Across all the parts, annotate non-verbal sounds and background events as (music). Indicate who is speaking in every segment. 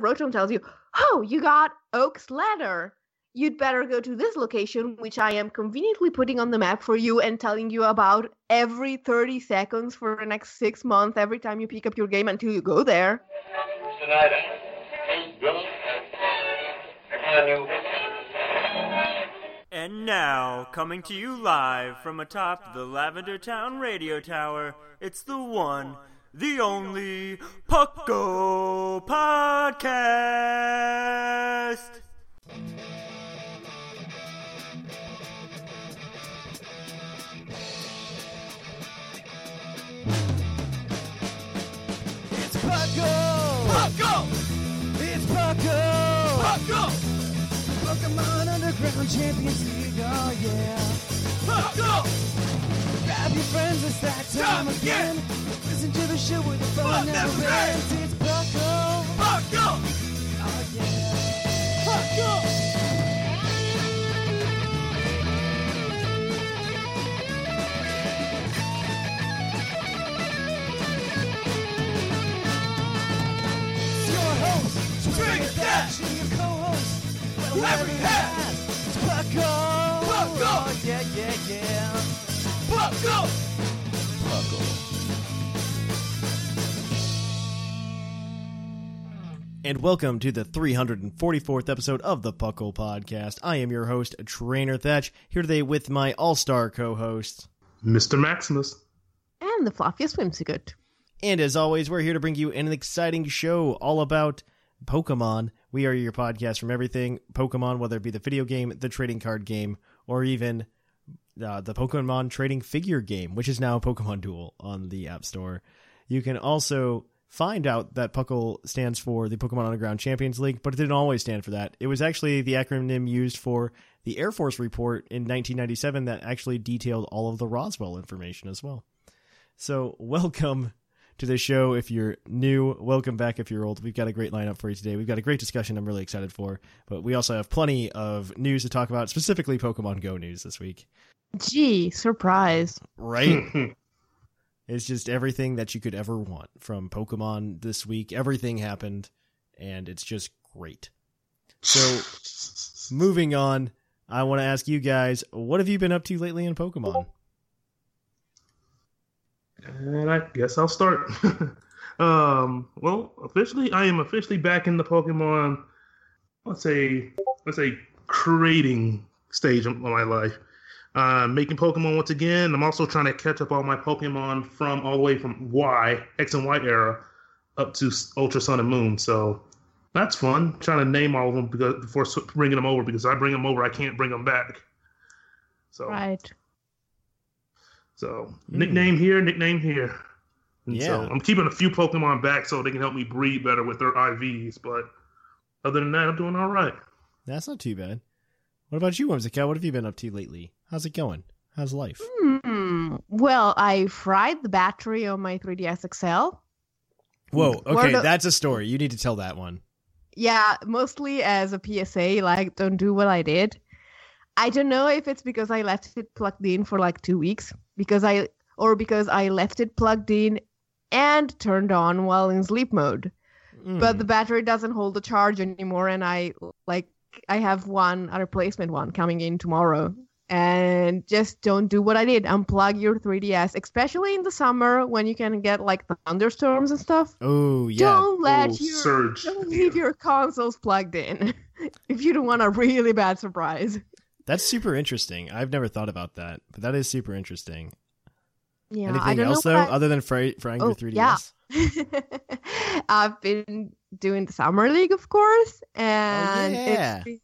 Speaker 1: Rotom tells you, Oh, you got Oak's letter. You'd better go to this location, which I am conveniently putting on the map for you and telling you about every 30 seconds for the next six months, every time you pick up your game until you go there.
Speaker 2: And now, coming to you live from atop the Lavender Town Radio Tower, it's the one, the only Pucko Podcast.
Speaker 3: It's Pucko! Pucko! It's Pucko! Pucko! Pokemon Underground Champions League, oh yeah! Pucko! Grab your friends, it's that time again! Listen to the show with the fun never ends! It's Pucko! Pucko! Oh yeah! Pucko! your host, String Dash, and your co-host, Larry Hat. It's Pucko. Pucko. Oh, yeah, yeah, yeah. Pucko. Pucko.
Speaker 4: And welcome to the 344th episode of the Puckle Podcast. I am your host, Trainer Thatch, here today with my all star co host.
Speaker 5: Mr. Maximus.
Speaker 1: And the fluffiest swimsuit.
Speaker 4: And as always, we're here to bring you an exciting show all about Pokemon. We are your podcast from everything Pokemon, whether it be the video game, the trading card game, or even uh, the Pokemon trading figure game, which is now Pokemon Duel on the App Store. You can also find out that Puckle stands for the Pokemon Underground Champions League, but it didn't always stand for that. It was actually the acronym used for the Air Force report in 1997 that actually detailed all of the Roswell information as well. So, welcome to the show if you're new. Welcome back if you're old. We've got a great lineup for you today. We've got a great discussion I'm really excited for, but we also have plenty of news to talk about, specifically Pokemon Go news this week.
Speaker 1: Gee, surprise.
Speaker 4: Right? (laughs) it's just everything that you could ever want from Pokemon this week. Everything happened, and it's just great. So, moving on, I want to ask you guys, what have you been up to lately in Pokemon?
Speaker 5: And I guess I'll start. (laughs) um, well, officially, I am officially back in the Pokemon. Let's say, let's say, creating stage of my life. Uh, making Pokemon once again. I'm also trying to catch up all my Pokemon from all the way from Y, X and Y era, up to Ultra Sun and Moon. So that's fun. trying to name all of them because, before bringing them over because I bring them over, I can't bring them back. So
Speaker 1: Right.
Speaker 5: So nickname here, nickname here. And So
Speaker 4: Yeah.
Speaker 5: I'm keeping a few Pokemon back so they can help me breed better with their IVs. But other than that, I'm doing all right.
Speaker 4: That's not too bad. What about you, Whimsical? What have you been up to lately? How's it going? How's life?
Speaker 1: Hmm. Well, I fried the battery on my 3DS XL.
Speaker 4: Whoa, okay,
Speaker 1: the-
Speaker 4: that's a story. You need to tell that one.
Speaker 1: Yeah, mostly as a PSA, like, don't do what I did. I don't know if it's because I left it plugged in for like two weeks, because I, or because I left it plugged in and turned on while in sleep mode.
Speaker 4: Hmm.
Speaker 1: But the battery doesn't hold the charge anymore, and I like I have one a replacement one coming in tomorrow. And just don't do what I did. Unplug your 3DS, especially in the summer when you can get like thunderstorms and stuff.
Speaker 4: oh yeah,
Speaker 1: Don't let
Speaker 5: Oh,
Speaker 1: your
Speaker 5: surge.
Speaker 1: don't leave your consoles plugged in (laughs) if you don't want a really bad surprise.
Speaker 4: that's super interesting. I've never thought about that, but that is super interesting.
Speaker 1: Yeah, I
Speaker 4: Anything
Speaker 1: don't
Speaker 4: else
Speaker 1: know
Speaker 4: though,
Speaker 1: I-
Speaker 4: other than fry, frying your
Speaker 1: Oh,
Speaker 4: 3ds?
Speaker 1: yeah. (laughs) I've been doing the summer league, of course, oh, and
Speaker 4: Oh, yeah.
Speaker 1: it's been,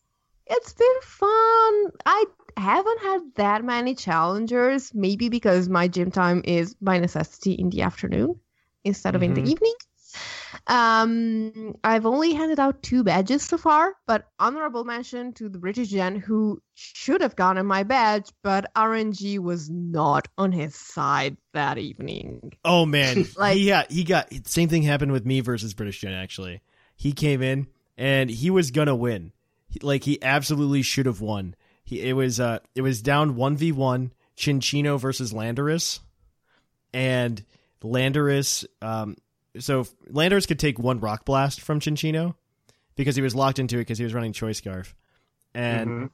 Speaker 1: it's been fun. I haven't had that many challengers, maybe because my gym time is by necessity in the afternoon instead of in
Speaker 4: Mhm.
Speaker 1: the evening. Um, I've only handed out two badges so far, but honorable mention to the British Gen who should have gotten my badge, but RNG was not on his side that evening.
Speaker 4: Oh man, (laughs)
Speaker 1: Like-
Speaker 4: he got he got same thing happened with me versus British Gen. Actually, he came in and he was gonna win. He- like he absolutely should have won. He it was uh it was down one v one Cinccino versus Landorus, and Landorus um so Landorus could take one rock blast from Cinccino because he was locked into it because he was running Choice Scarf, and
Speaker 5: Mhm.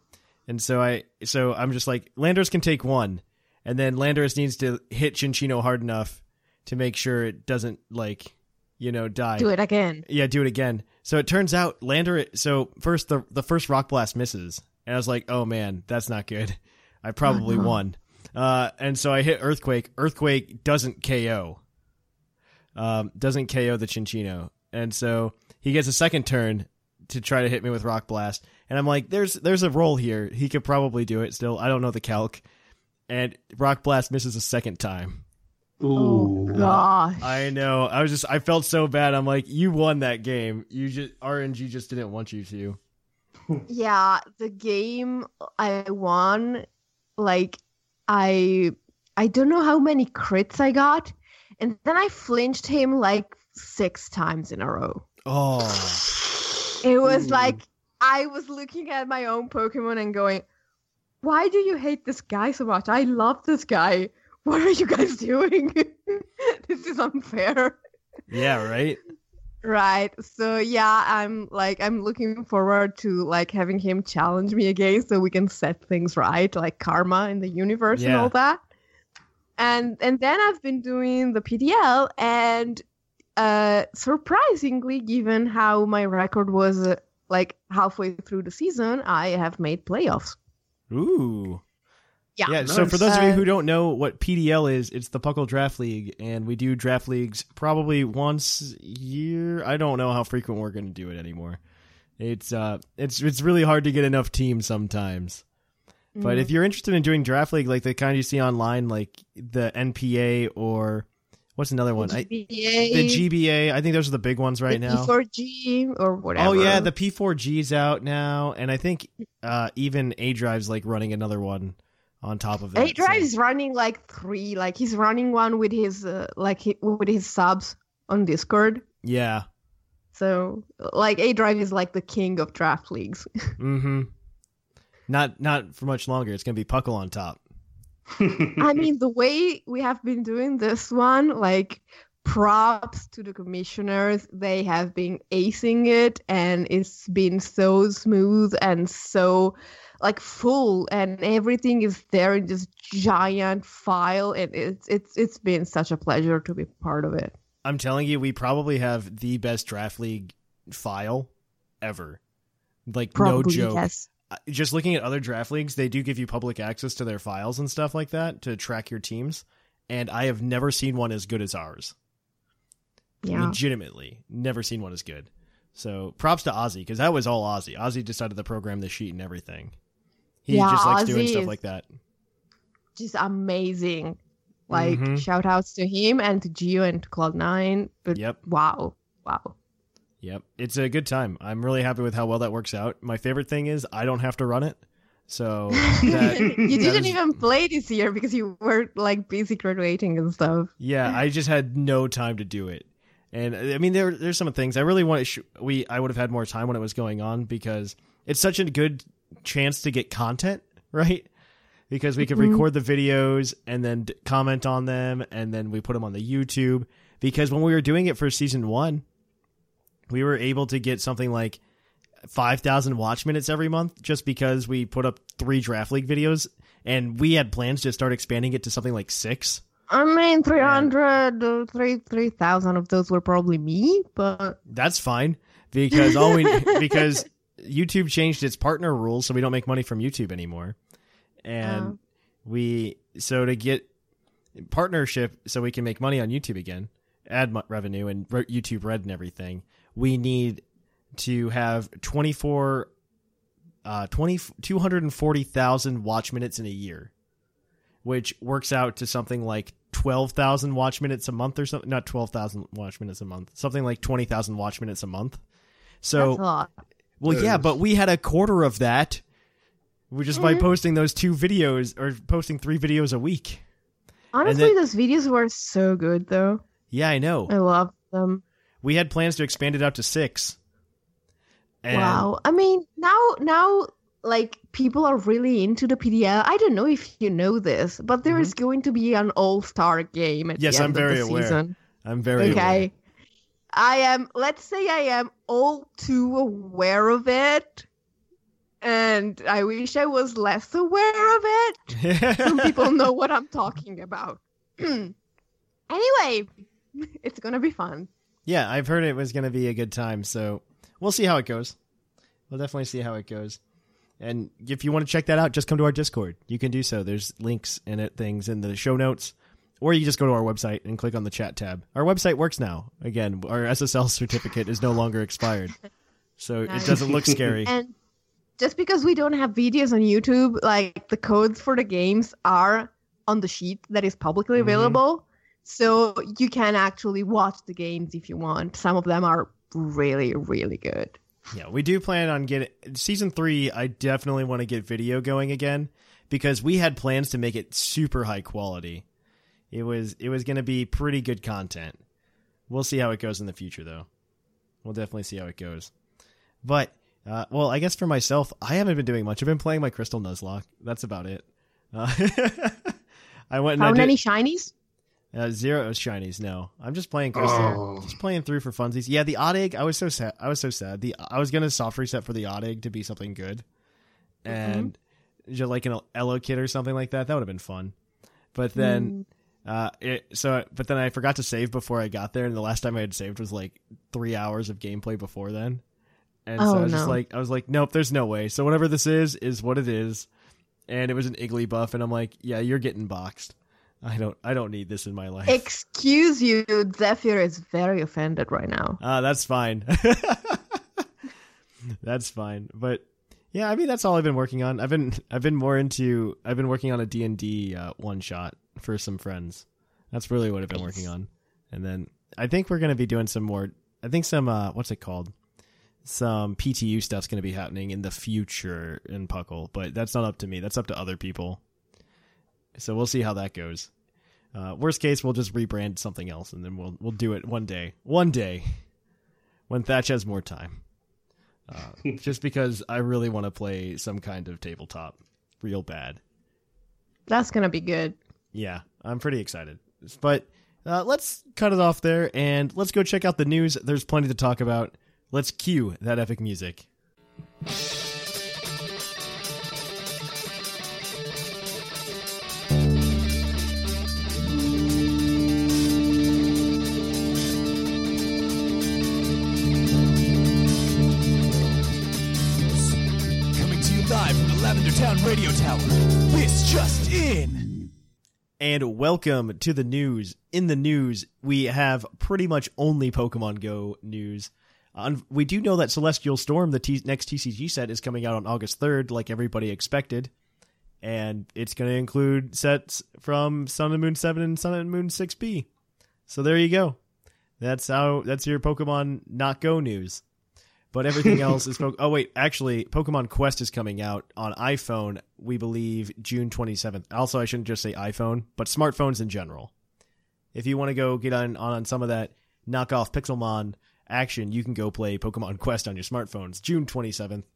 Speaker 4: and so I so I'm just like Landorus can take one, and then Landorus needs to hit Cinccino hard enough to make sure it doesn't like you know die.
Speaker 1: Do it again.
Speaker 4: Yeah, do it again. So it turns out Lander. So first the the first rock blast misses, and I was like, oh man, that's not good. (laughs) I probably
Speaker 1: no.
Speaker 4: won. Uh, and so I hit earthquake. Earthquake doesn't KO. Um, doesn't KO the Cinccino, and so he gets a second turn to try to hit me with rock blast. And I'm like, there's there's a roll here. He could probably do it. Still, I don't know the calc. And rock blast misses a second time.
Speaker 1: Oh
Speaker 5: Ooh.
Speaker 1: gosh.
Speaker 4: I know. I was just I felt so bad. I'm like, you won that game. You just RNG just didn't want you to. (laughs)
Speaker 1: Yeah, the game I won, like I I don't know how many crits I got, and then I flinched him like six times in a row.
Speaker 4: Oh.
Speaker 1: It was
Speaker 5: Ooh.
Speaker 1: like I was looking at my own Pokemon and going, "Why do you hate this guy so much? I love this guy. What are you guys (laughs) doing? (laughs) this is unfair."
Speaker 4: Yeah, right?
Speaker 1: Right. So yeah, I'm like I'm looking forward to like having him challenge me again so we can set things right, like karma in the universe and all that. And and then I've been doing the PDL and uh surprisingly given how my record was uh, like halfway through the season, I have made playoffs.
Speaker 4: Ooh.
Speaker 1: Yeah.
Speaker 4: Yeah, so for those of
Speaker 1: Uh,
Speaker 4: you who don't know what PDL is, it's the Puckle Draft League, and we do draft leagues probably once a year. I don't know how frequent we're going to do it anymore. It's uh, it's it's really hard to get enough teams sometimes. But
Speaker 1: Mm.
Speaker 4: if you're interested in doing draft league, like the kind you see online, like the NPA or what's another one? I,
Speaker 1: GBA,
Speaker 4: the GBA. I think those are the big ones right
Speaker 1: the
Speaker 4: now.
Speaker 1: P4G or whatever.
Speaker 4: Oh yeah, the P4G's out now, and I think uh, even A Drive's like running another one on top of it.
Speaker 1: A Drive
Speaker 4: so-
Speaker 1: is running like three. Like he's running one with his uh, like hi- with his subs on Discord.
Speaker 4: Yeah.
Speaker 1: So like A Drive is like the king of draft leagues. (laughs)
Speaker 4: Mm-hmm. Not not for much longer. It's gonna be Puckle on top. (laughs)
Speaker 1: I mean, the way we have been doing this one, like props to the commissioners. They have been acing it, and it's been so smooth and so like full, and everything is there in this giant file, and it's it's it's been such a pleasure to be part of it.
Speaker 4: I'm telling you, we probably have the best draft league file ever. Like
Speaker 1: Probably
Speaker 4: no joke.
Speaker 1: yes.
Speaker 4: Uh, Just looking at other draft leagues, they do give you public access to their files and stuff like that to track your teams. And I have never seen one as good as ours.
Speaker 1: Yeah.
Speaker 4: Legitimately, never seen one as good. So props to Ozzy because that was all Ozzy. Ozzy decided to program the sheet and everything. He
Speaker 1: Yeah,
Speaker 4: just likes doing
Speaker 1: Ozzy
Speaker 4: stuff
Speaker 1: is-
Speaker 4: like that.
Speaker 1: just amazing. Like
Speaker 4: Mhm.
Speaker 1: shout outs to him and to Gio and to Cloud9. But
Speaker 4: Yep.
Speaker 1: wow. Wow.
Speaker 4: Yep. It's a good time. I'm really happy with how well that works out. My favorite thing is I don't have to run it. So (laughs) that,
Speaker 1: you didn't
Speaker 4: is-
Speaker 1: even play this year because you were like busy graduating and stuff.
Speaker 4: yeah, I just had no time to do it. And I mean there there's some things I really want to sh- we I would have had more time when it was going on because it's such a good chance to get content, right? Because we could
Speaker 1: Mhm.
Speaker 4: record the videos and then d- comment on them and then we put them on the YouTube because when we were doing it for season 1 we were able to get something like 5,000 watch minutes every month just because we put up three draft league videos and we had plans to start expanding it to something like 6
Speaker 1: I mean, 300, uh, three- 3,000 of those were probably me, but
Speaker 4: That's fine because all we (laughs) because YouTube changed its partner rules, so we don't make money from YouTube anymore, and
Speaker 1: Oh.
Speaker 4: we so to get partnership, so we can make money on YouTube again, ad revenue and YouTube Red and everything. We need to have 24 uh 20 240,000 watch minutes in a year which works out to something like twelve thousand watch minutes a month or something. Not twelve thousand watch minutes a month. Something like twenty thousand watch minutes a month. So
Speaker 1: That's a lot.
Speaker 4: Well, yeah, but we had a quarter of that, which is by posting those two videos or posting three videos a week.
Speaker 1: Honestly,
Speaker 4: then-
Speaker 1: those videos were so good, though.
Speaker 4: Yeah, I know.
Speaker 1: I love them.
Speaker 4: We had plans to expand it out to six. And
Speaker 1: wow. I mean, now now like people are really into the PDL. I don't know if you know this, but there is going to be an all-star game at
Speaker 4: Mm-hmm. Yes,
Speaker 1: the
Speaker 4: I'm
Speaker 1: end
Speaker 4: very
Speaker 1: of the
Speaker 4: aware.
Speaker 1: season.
Speaker 4: I'm very
Speaker 1: okay.
Speaker 4: aware.
Speaker 1: I am let's say I am all too aware of it. And I wish I was less aware of it. (laughs) Some people know what I'm talking about. (clears throat) anyway, it's gonna be fun.
Speaker 4: yeah, I've heard it was going to be a good time, so we'll see how it goes. We'll definitely see how it goes. And if you want to check that out, just come to our Discord. You can do so. There's links in it, things in the show notes, or you just go to our website and click on the chat tab. Our website works now. Again, our SSL certificate is no longer expired, so
Speaker 1: Nice.
Speaker 4: it doesn't look scary.
Speaker 1: And just because we don't have videos on YouTube, like the codes for the games are on the sheet that is publicly
Speaker 4: Mhm.
Speaker 1: available. So you can actually watch the games if you want. Some of them are really, really good.
Speaker 4: Yeah, we do plan on getting season three. I definitely want to get video going again because we had plans to make it super high quality. It was it was going to be pretty good content. We'll see how it goes in the future, though. We'll definitely see how it goes. But uh, well, I guess for myself, I haven't been doing much. I've been playing my Crystal Nuzlocke. That's about it. Uh, (laughs) I went and I did-
Speaker 1: any shinies?
Speaker 4: uh, zero shinies. No, I'm just playing Crystal.
Speaker 5: Oh.
Speaker 4: Just playing through for funsies. Yeah, the odd egg. I was so sad. I was so sad. The I was gonna soft reset for the odd egg to be something good, and just like an Elekid or something like that. That would have been fun. But then, uh, it so but then I forgot to save before I got there, and the last time I had saved was like three hours of gameplay before then. And so
Speaker 1: Oh,
Speaker 4: I was just like, I was like, nope, there's no way. So whatever this is, is what it is. And it was an Igglybuff, and I'm like, yeah, you're getting boxed. I don't, I don't need this in my life.
Speaker 1: Excuse you, Zephyr is very offended right now.
Speaker 4: Ah, that's fine. (laughs) that's fine. But yeah, I mean that's all I've been working on. I've been (laughs) I've been more into I've been working on a D&D uh, one shot for some friends. That's really what I've been working on. And then I think we're going to be doing some more I think some uh what's it called? Some PTU stuff's going to be happening in the future in Puckle, but that's not up to me. That's up to other people. So we'll see how that goes. Uh, worst case, we'll just rebrand something else, and then we'll we'll do it one day. One day, when Thatch has more time. Uh, just because I really want to play some kind of tabletop, real bad.
Speaker 1: That's gonna be good.
Speaker 4: Yeah, I'm pretty excited. But uh, let's cut it off there, and let's go check out the news. There's plenty to talk about. Let's cue that epic music.
Speaker 3: Town Radio Tower. This just in.
Speaker 4: And welcome to the news. In the news, we have pretty much only Pokemon Go news. Um, we do know that Celestial Storm, the T- next TCG set, is coming out on August 3rd, like everybody expected. And it's going to include sets from Sun and Moon 7 and Sun and Moon 6B. So there you go. That's how. That's your Pokemon not Go news. But everything (laughs) else is. Po- oh wait, actually, Pokemon Quest is coming out on iPhone. We believe June twenty seventh. Also, I shouldn't just say iPhone, but smartphones in general. If you want to go get on on some of that knockoff Pixelmon action, you can go play Pokemon Quest on your smartphones June twenty seventh.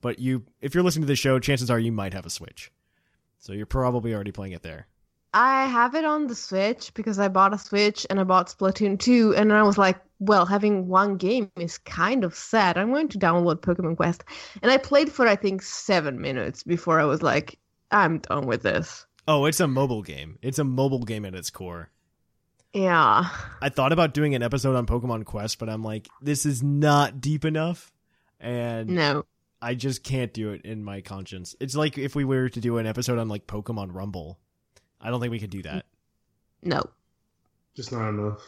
Speaker 4: But you, if you're listening to the show, chances are you might have a Switch, so you're probably already playing it there.
Speaker 1: I have it on the Switch because I bought a Switch and I bought Splatoon 2, and I was like, well, having one game is kind of sad. I'm going to download Pokemon Quest. And I played for, I think, seven minutes before I was like, I'm done with this.
Speaker 4: Oh, it's a mobile game. It's a mobile game at its core.
Speaker 1: Yeah.
Speaker 4: I thought about doing an episode on Pokemon Quest, but I'm like, this is not deep enough, and
Speaker 1: No.
Speaker 4: I just can't do it in my conscience. It's like if we were to do an episode on like Pokemon Rumble. I don't think we could do that.
Speaker 1: No.
Speaker 5: Just not enough.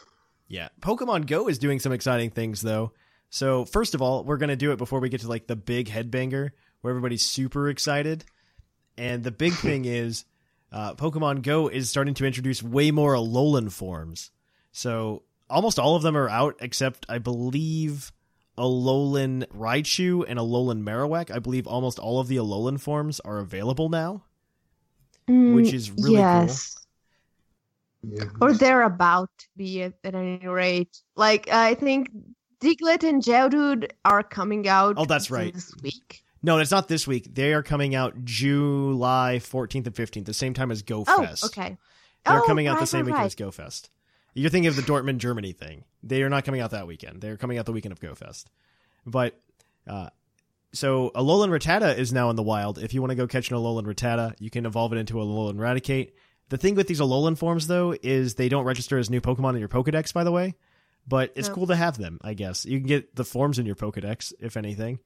Speaker 4: Yeah. Pokemon Go is doing some exciting things though. So, first of all, we're going to do it before we get to like the big headbanger where everybody's super excited. And the big (laughs) thing is uh, Pokemon Go is starting to introduce way more Alolan forms. So almost all of them are out, except I believe Alolan Raichu and Alolan Marowak. I believe almost all of the Alolan forms are available now, which
Speaker 1: Mm,
Speaker 4: is really cool.
Speaker 1: yes.
Speaker 5: Yeah.
Speaker 1: Or they're about to be at, at any rate. Like I think Diglett and Geodude are coming out.
Speaker 4: Oh, that's right.
Speaker 1: This week.
Speaker 4: No, it's not this week. They are coming out July 14th and 15th, the same time as Go
Speaker 1: Oh,
Speaker 4: Fest.
Speaker 1: okay.
Speaker 4: They're
Speaker 1: Oh,
Speaker 4: coming out the same
Speaker 1: right,
Speaker 4: weekend
Speaker 1: right.
Speaker 4: as Go Fest. You're thinking of the Dortmund, Germany thing. They are not coming out that weekend. They're coming out the weekend of Go Fest. But, uh, so Alolan Rattata is now in the wild. If you want to go catch an Alolan Rattata, you can evolve it into a Alolan Raticate. The thing with these Alolan forms, though, is they don't register as new Pokemon in your Pokedex, by the way. But it's
Speaker 1: No.
Speaker 4: cool to have them, I guess. You can get the forms in your Pokedex, if anything.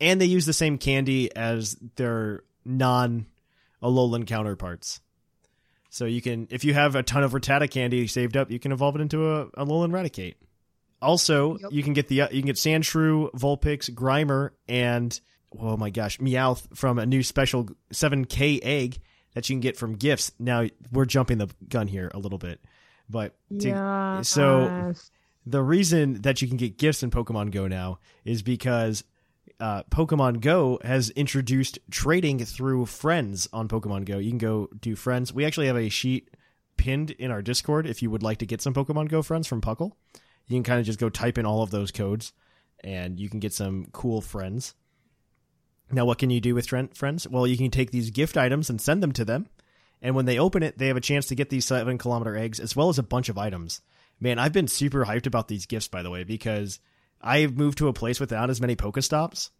Speaker 4: And they use the same candy as their non Alolan counterparts. So you can, if you have a ton of Rattata candy saved up, you can evolve it into a, a Alolan Raticate. Also,
Speaker 1: Yep.
Speaker 4: you can get the you can get Sandshrew, Vulpix, Grimer, and oh my gosh, Meowth from a new special 7K egg that you can get from gifts. Now we're jumping the gun here a little bit, but to,
Speaker 1: Yeah.
Speaker 4: so- the reason that you can get gifts in Pokemon Go now is because uh, Pokemon Go has introduced trading through friends on Pokemon Go. You can go do friends. We actually have a sheet pinned in our Discord if you would like to get some Pokemon Go friends from Puckle. You can kind of just go type in all of those codes and you can get some cool friends. Now, what can you do with friends? Well, you can take these gift items and send them to them. And when they open it, they have a chance to get these seven kilometer eggs as well as a bunch of items. Man, I've been super hyped about these gifts, by the way, because I've moved to a place without as many Pokestops,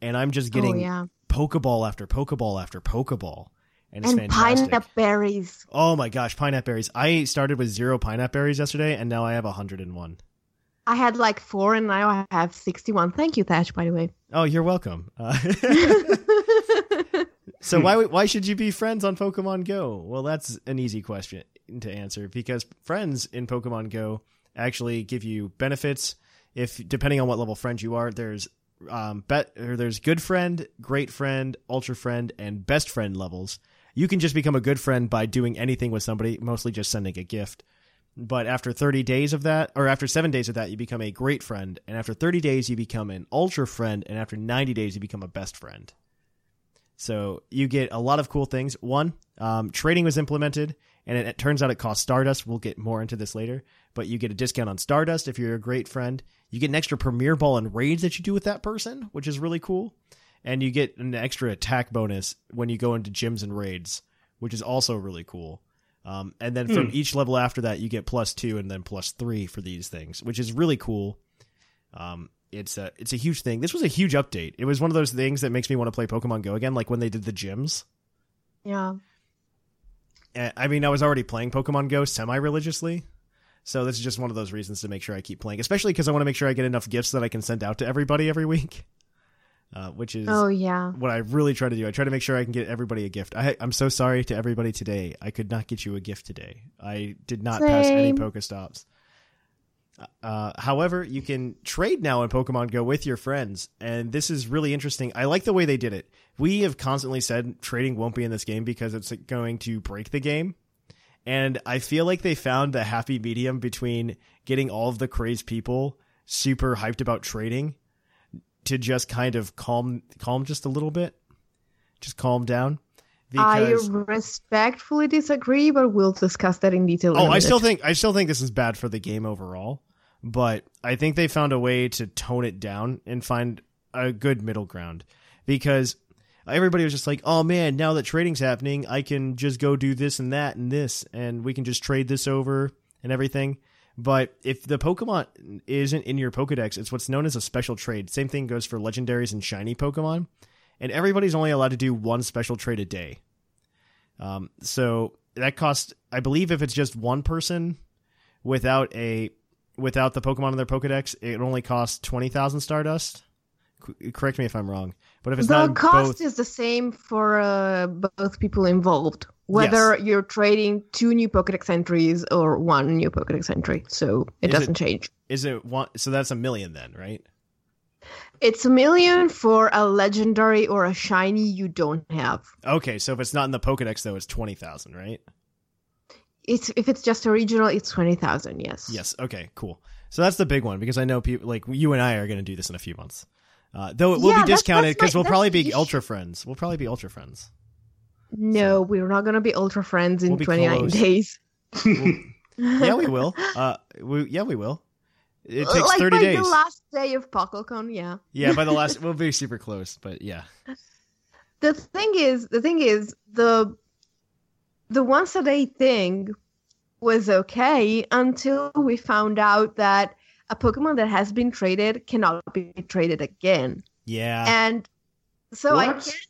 Speaker 4: and I'm just oh, getting
Speaker 1: oh, yeah.
Speaker 4: Pokeball after Pokeball after Pokeball. And it's
Speaker 1: And
Speaker 4: fantastic.
Speaker 1: pineapple berries.
Speaker 4: Oh my gosh, pineapple berries. I started with zero pineapple berries yesterday, and now I have 101.
Speaker 1: I had like four, and now I have sixty-one. Thank you, Thatch. By the way.
Speaker 4: Oh, you're welcome. Uh, (laughs) (laughs) so why why should you be friends on Pokemon Go? Well, that's an easy question to answer because friends in Pokemon Go actually give you benefits. If depending on what level friend you are, there's um bet or there's good friend, great friend, ultra friend, and best friend levels. You can just become a good friend by doing anything with somebody, mostly just sending a gift. But after 30 days of that, or after seven days of that, you become a great friend. And after 30 days, you become an ultra friend. And after 90 days, you become a best friend. So you get a lot of cool things. One, um, trading was implemented, and it, it turns out it costs Stardust. We'll get more into this later. But you get a discount on Stardust if you're a great friend. You get an extra Premier Ball and raids that you do with that person, which is really cool. And you get an extra attack bonus when you go into gyms and raids, which is also really cool. Um, and then from each level after that, you get plus two and then plus three for these things, which is really cool. Um, it's a it's a huge thing. This was a huge update. It was one of those things that makes me want to play Pokemon Go again, like when they did the gyms.
Speaker 1: Yeah.
Speaker 4: And, I mean, I was already playing Pokemon Go semi religiously, so this is just one of those reasons to make sure I keep playing, especially because I want to make sure I get enough gifts that I can send out to everybody every week. Uh, which is
Speaker 1: Oh yeah.
Speaker 4: what I really try to do. I try to make sure I can get everybody a gift. I, I'm so sorry to everybody today. I could not get you a gift today. I did not pass any
Speaker 1: Same.
Speaker 4: Pokestops. Uh, however, you can trade now in Pokemon Go with your friends, and this is really interesting. I like the way they did it. We have constantly said trading won't be in this game because it's going to break the game. And I feel like they found the happy medium between getting all of the crazed people super hyped about trading to just kind of calm calm just a little bit. Just calm down. Because
Speaker 1: I respectfully disagree, but we'll discuss that in detail.
Speaker 4: Oh, I still think I still think this is bad for the game overall, but I think they found a way to tone it down and find a good middle ground because everybody was just like, "Oh man, now that trading's happening, I can just go do this and that and this and we can just trade this over and everything." But if the Pokemon isn't in your Pokedex, it's what's known as a special trade. Same thing goes for legendaries and shiny Pokemon. And everybody's only allowed to do one special trade a day. Um, so that costs, I believe, if it's just one person without a without the Pokemon in their Pokedex, it only costs twenty thousand Stardust. C- correct me if I'm wrong, but if it's
Speaker 1: the
Speaker 4: not
Speaker 1: cost
Speaker 4: both,
Speaker 1: is the same for uh, both people involved, whether you're trading two new Pokedex entries or one new Pokedex entry. So it
Speaker 4: Is it-
Speaker 1: doesn't change.
Speaker 4: is it one? So that's a million then, right?
Speaker 1: It's a million for a legendary or a shiny you don't have.
Speaker 4: Okay, so if it's not in the Pokedex though, it's twenty thousand, right?
Speaker 1: It's if it's just a regional, it's twenty thousand. Yes.
Speaker 4: Yes. Okay. Cool. So that's the big one because I know people like you and I are going to do this in a few months. Uh, though it will
Speaker 1: Yeah,
Speaker 4: be discounted because we'll probably be ultra friends. We'll probably be ultra friends.
Speaker 1: No, we're not gonna be ultra friends in
Speaker 4: We'll
Speaker 1: twenty nine
Speaker 4: close.
Speaker 1: days.
Speaker 4: yeah, we (laughs) will. Uh, we, yeah, we will. It takes
Speaker 1: like
Speaker 4: thirty
Speaker 1: by
Speaker 4: days.
Speaker 1: the last day of PockleCon, yeah.
Speaker 4: yeah, by the last, (laughs) we'll be super close. But yeah,
Speaker 1: the thing is the thing is the the once a day thing was okay until we found out that a pokemon that has been traded cannot be traded again.
Speaker 4: Yeah,
Speaker 1: and so i can't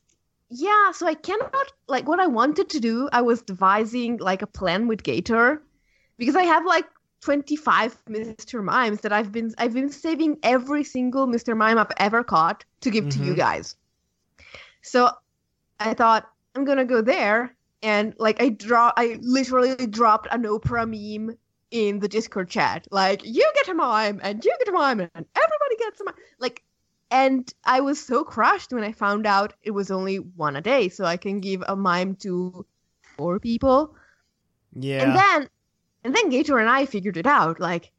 Speaker 1: yeah so i cannot like what i wanted to do i was devising like a plan with gator because i have like 25 mr mimes that i've been i've been saving every single mr mime i've ever caught to give to you
Speaker 4: Mhm.
Speaker 1: guys. So i thought i'm gonna go there and like i draw i literally dropped an oprah meme in the discord chat like you get a mime and you get a mime and everybody gets a mime like and i was so crushed when i found out it was only one a day so i can give a mime to four people
Speaker 4: yeah.
Speaker 1: and then and then Gator and I figured it out. Like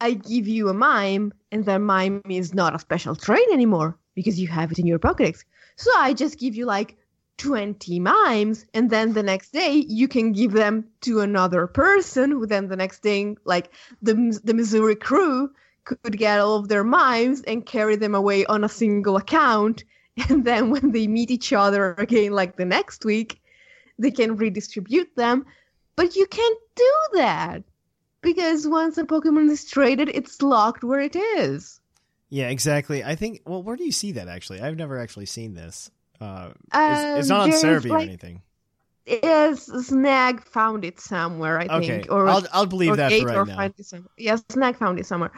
Speaker 1: I give you a mime and that mime is not a special trait anymore because you have it in your Pokedex. So I just give you like 20 mimes and then the next day you can give them to another person who then the next day like the the Missouri crew could get all of their mimes and carry them away on a single account (laughs) and then when they meet each other again like the next week they can redistribute them but you can't do that because once a Pokemon is traded, it's locked where it is.
Speaker 4: yeah, exactly. I think. Well, where do you see that? Actually, I've never actually seen this. Uh, it's,
Speaker 1: Um,
Speaker 4: it's not on
Speaker 1: there's,
Speaker 4: Serebii or anything.
Speaker 1: Yes, Snag found it somewhere, I
Speaker 4: Okay,
Speaker 1: think, or
Speaker 4: I'll I'll believe
Speaker 1: or
Speaker 4: that for
Speaker 1: or
Speaker 4: right now.
Speaker 1: find it somewhere. Yes, Snag found it somewhere.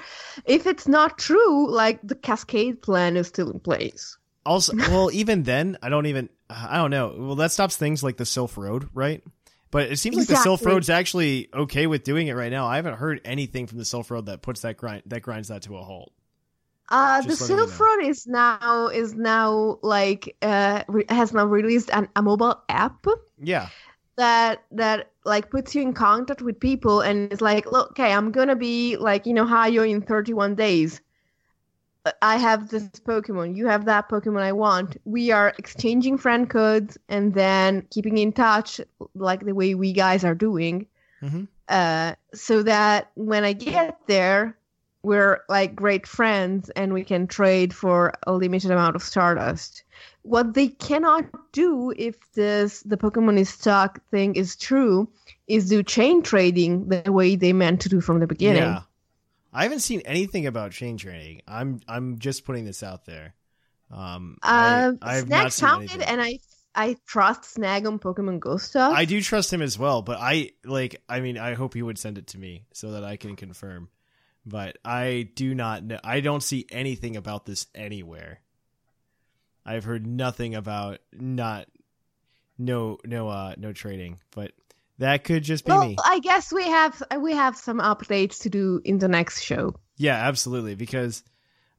Speaker 1: If it's not true, like the Cascade plan is still in place.
Speaker 4: Also, (laughs) well, even then, I don't even. I don't know. Well, that stops things like the Sylph Road, right? But it seems like the Sylph
Speaker 1: Exactly.
Speaker 4: Road's actually okay with doing it right now. I haven't heard anything from the Sylph Road that puts that grind that grinds that to a halt.
Speaker 1: Uh, the
Speaker 4: Just letting you
Speaker 1: Sylph
Speaker 4: know.
Speaker 1: Road is now is now like uh re- has now released an, a mobile app
Speaker 4: Yeah,
Speaker 1: that that like puts you in contact with people and it's like look okay i'm gonna be like you know Hayo in 31 days. I have this pokemon. You have that pokemon i want. We are exchanging friend codes and then keeping in touch like the way we guys are doing.
Speaker 4: Mhm.
Speaker 1: uh so that when i get there we're like great friends and we can trade for a limited amount of stardust what they cannot do if this the pokemon is stuck thing is true is do chain trading the way they meant to do from the beginning
Speaker 4: yeah. I haven't seen anything about chain trading I'm I'm just putting this out there. Um,
Speaker 1: um
Speaker 4: I
Speaker 1: snag
Speaker 4: not seen
Speaker 1: found it and i i trust snag on pokemon go stuff
Speaker 4: I do trust him as well, but I like. I mean, I hope he would send it to me so that I can confirm. But I do not know. I don't see anything about this anywhere. I've heard nothing about not no no uh no trading, but that could just be
Speaker 1: well
Speaker 4: me.
Speaker 1: i guess we have we have some updates to do in the next show
Speaker 4: Yeah, absolutely. Because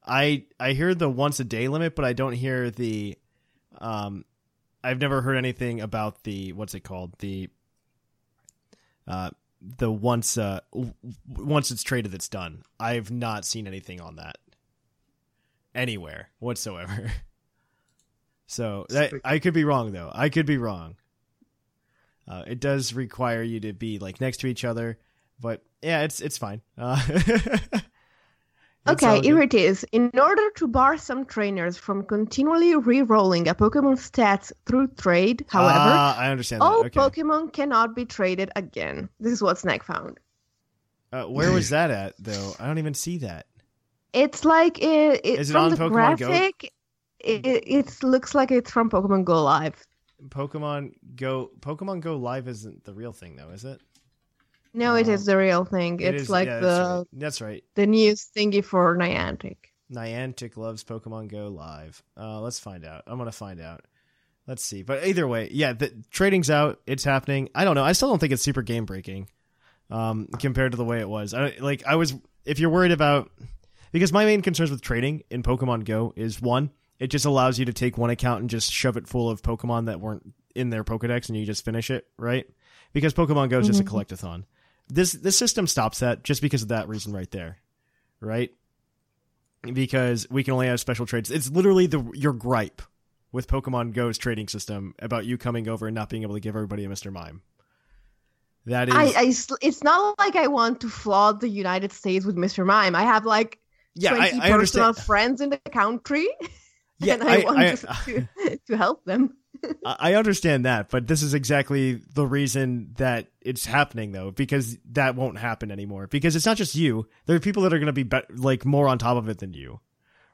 Speaker 4: I I hear the once a day limit, but I don't hear the um I've never heard anything about the what's it called? The uh the once uh once it's traded it's done. I've not seen anything on that anywhere whatsoever. (laughs) So that, I could be wrong though. I could be wrong. Uh, it does require you to be like next to each other, but yeah, it's it's fine. Uh, (laughs)
Speaker 1: Okay, here it is. In order to bar some trainers from continually re-rolling a Pokemon stats through trade, however,
Speaker 4: Ah, I understand
Speaker 1: all.
Speaker 4: Okay.
Speaker 1: Pokemon cannot be traded again. This is what Snag found.
Speaker 4: Uh, where was that at though? I don't even see that.
Speaker 1: It's like it, it,
Speaker 4: Is it
Speaker 1: from the
Speaker 4: Pokemon Go?
Speaker 1: graphic. It, it looks like it's from Pokemon Go Live.
Speaker 4: Pokemon Go Pokemon Go Live isn't the real thing though, is it?
Speaker 1: No, it is the real thing.
Speaker 4: It
Speaker 1: It's like
Speaker 4: yeah,
Speaker 1: the
Speaker 4: that's right. That's right.
Speaker 1: the news thingy for Niantic.
Speaker 4: Niantic loves Pokemon Go Live. Uh, let's find out. I'm gonna find out. Let's see. But either way, yeah, the trading's out. It's happening. I don't know. I still don't think it's super game breaking, um, compared to the way it was. I, like I was. If you're worried about, because my main concerns with trading in Pokemon Go is one, it just allows you to take one account and just shove it full of Pokemon that weren't in their Pokedex and you just finish it, right? Because Pokemon Go is just a collectathon. This this system stops that just because of that reason right there, right? Because we can only have special trades. It's literally the your gripe with Pokemon Go's trading system about you coming over and not being able to give everybody a Mr. Mime. That is,
Speaker 1: I, I it's not like I want to flood the United States with Mr. Mime. I have like
Speaker 4: yeah,
Speaker 1: 20
Speaker 4: I
Speaker 1: personal
Speaker 4: understand.
Speaker 1: friends in the country,
Speaker 4: Yeah, (laughs)
Speaker 1: and I,
Speaker 4: I-
Speaker 1: want to, (laughs) to help them.
Speaker 4: I understand that, but this is exactly the reason that it's happening, though, because that won't happen anymore. Because it's not just you; there are people that are going to be, be like more on top of it than you,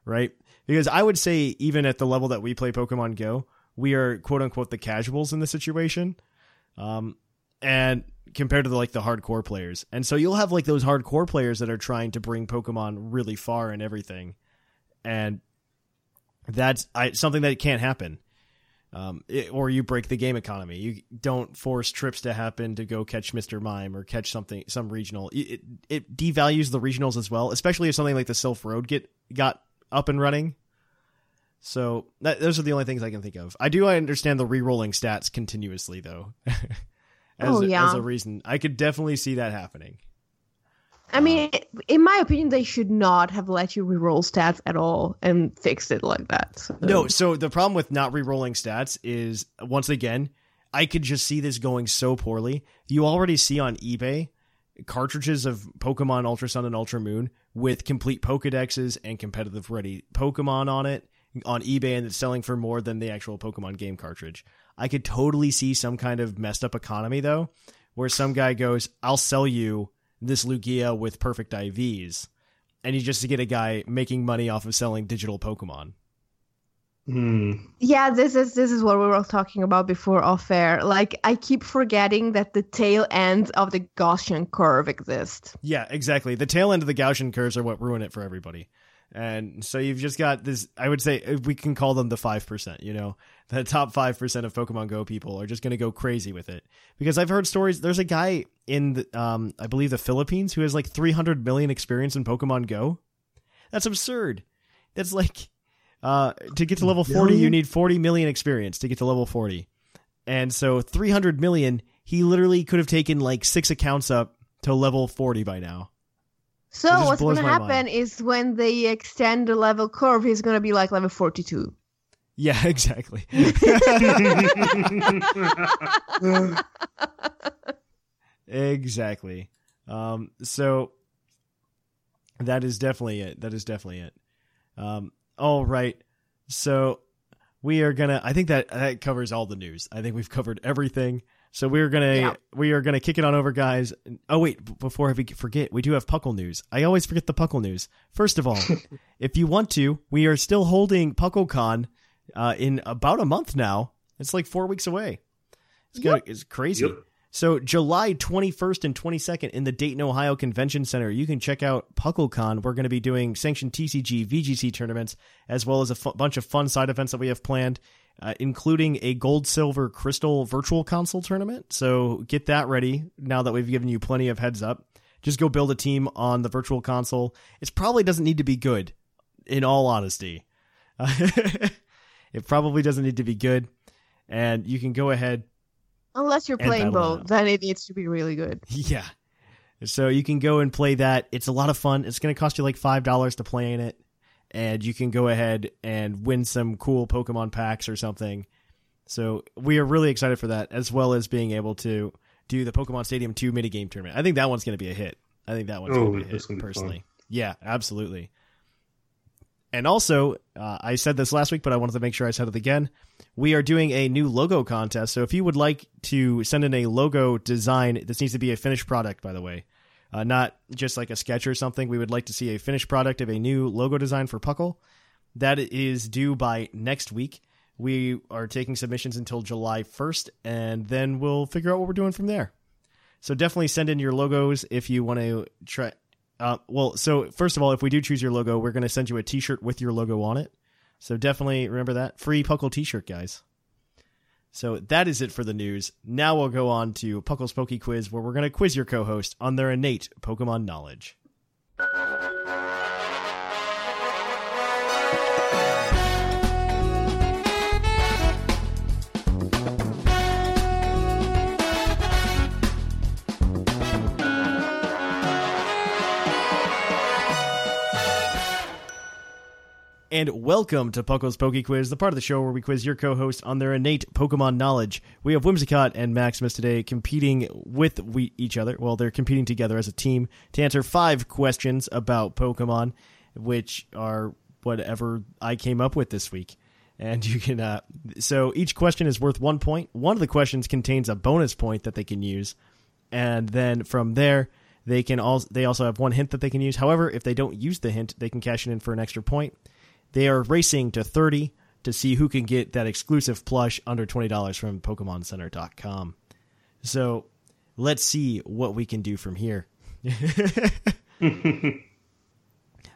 Speaker 4: right? Because I would say, even at the level that we play Pokemon Go, we are quote unquote the casuals in the situation, um, and compared to the, like the hardcore players, and so you'll have like those hardcore players that are trying to bring Pokemon really far and everything, and that's I, something that can't happen um, it, or you break the game economy. You don't force trips to happen to go catch Mr. Mime or catch something some regional. It, it, devalues the regionals as well, especially if something like the Sylph Road get got up and running. So that, those are the only things I can think of. I do understand the re-rolling stats continuously though. (laughs) as,
Speaker 1: Oh, yeah.
Speaker 4: as a reason, I could definitely see that happening.
Speaker 1: I mean, in my opinion, they should not have let you reroll stats at all and fixed it like that. So-
Speaker 4: No, so the problem with not re-rolling stats is once again, I could just see this going so poorly. You already see on eBay cartridges of Pokemon Ultra Sun and Ultra Moon with complete Pokedexes and competitive ready Pokemon on it on eBay and it's selling for more than the actual Pokemon game cartridge. I could totally see some kind of messed up economy though, where some guy goes, I'll sell you this Lugia with perfect IVs. And you just to get a guy making money off of selling digital Pokemon.
Speaker 5: Hmm.
Speaker 1: Yeah, this is this is what we were talking about before off air. Like I keep forgetting that the tail end of the Gaussian curve exists.
Speaker 4: Yeah, exactly. The tail end of the Gaussian curves are what ruin it for everybody. And so you've just got this, I would say we can call them the 5%, you know, the top 5% of Pokemon Go people are just going to go crazy with it. Because I've heard stories, there's a guy in, the, um, I believe the Philippines who has like 300 million experience in Pokemon Go. That's absurd. That's like, uh, to get to level 40, you need 40 million experience to get to level 40. And so 300 million, he literally could have taken like six accounts up to level 40 by now.
Speaker 1: So what's gonna happen
Speaker 4: mind.
Speaker 1: is when they extend the level curve, he's gonna be like level forty-two.
Speaker 4: Yeah, (laughs) exactly. exactly. Um, so that is definitely it. That is definitely it. Um, all right. So we are gonna. I think that that covers all the news. I think we've covered everything. So we're gonna
Speaker 1: Yeah.
Speaker 4: we are gonna kick it on over, guys. Oh wait, before we forget, we do have Puckle news. I always forget the Puckle news. First of all, (laughs) if you want to, we are still holding PuckleCon uh, in about a month now. It's like four weeks away. It's gonna, it's crazy.
Speaker 5: Yep.
Speaker 4: So July 21st and 22nd in the Dayton, Ohio Convention Center, you can check out PuckleCon. We're going to be doing sanctioned TCG, VGC tournaments, as well as a bunch of fun side events that we have planned, uh, including a gold, silver, crystal virtual console tournament. So get that ready now that we've given you plenty of heads up. Just go build a team on the virtual console. It probably doesn't need to be good, in all honesty. (laughs) it probably doesn't need to be good. And you can go ahead
Speaker 1: Unless you're playing both,
Speaker 4: out.
Speaker 1: then it needs to be really good. (laughs)
Speaker 4: Yeah. So you can go and play that. It's a lot of fun. It's going to cost you like $5 to play in it. And you can go ahead and win some cool Pokemon packs or something. So we are really excited for that, as well as being able to do the Pokemon Stadium 2 minigame tournament. I think that one's going to be a hit. I think that one's
Speaker 5: Oh,
Speaker 4: going to be a hit,
Speaker 5: gonna be
Speaker 4: personally. Yeah, absolutely. And also, uh, I said this last week, but I wanted to make sure I said it again. We are doing a new logo contest. So if you would like to send in a logo design, this needs to be a finished product, by the way, uh, not just like a sketch or something. We would like to see a finished product of a new logo design for Puckle. That is due by next week. We are taking submissions until July 1st, and then we'll figure out what we're doing from there. So definitely send in your logos if you want to try. Uh, well, so first of all, if we do choose your logo, we're going to send you a T-shirt with your logo on it. So definitely remember that free Puckle T-shirt, guys. So that is it for the news. Now we'll go on to Puckle's Poke Quiz, where we're going to quiz your co-host on their innate Pokemon knowledge. And welcome to Puckle's Poke Quiz, the part of the show where we quiz your co-host on their innate Pokemon knowledge. We have Whimsicott and Maximus today competing with we, each other. Well, they're competing together as a team to answer five questions about Pokemon, which are whatever I came up with this week. And you can, uh, so each question is worth one point. One of the questions contains a bonus point that they can use, and then from there they can also they also have one hint that they can use. However, if they don't use the hint, they can cash it in for an extra point. They are racing to 30 to see who can get that exclusive plush under $20 from PokemonCenter.com. So let's see what we can do from here. (laughs)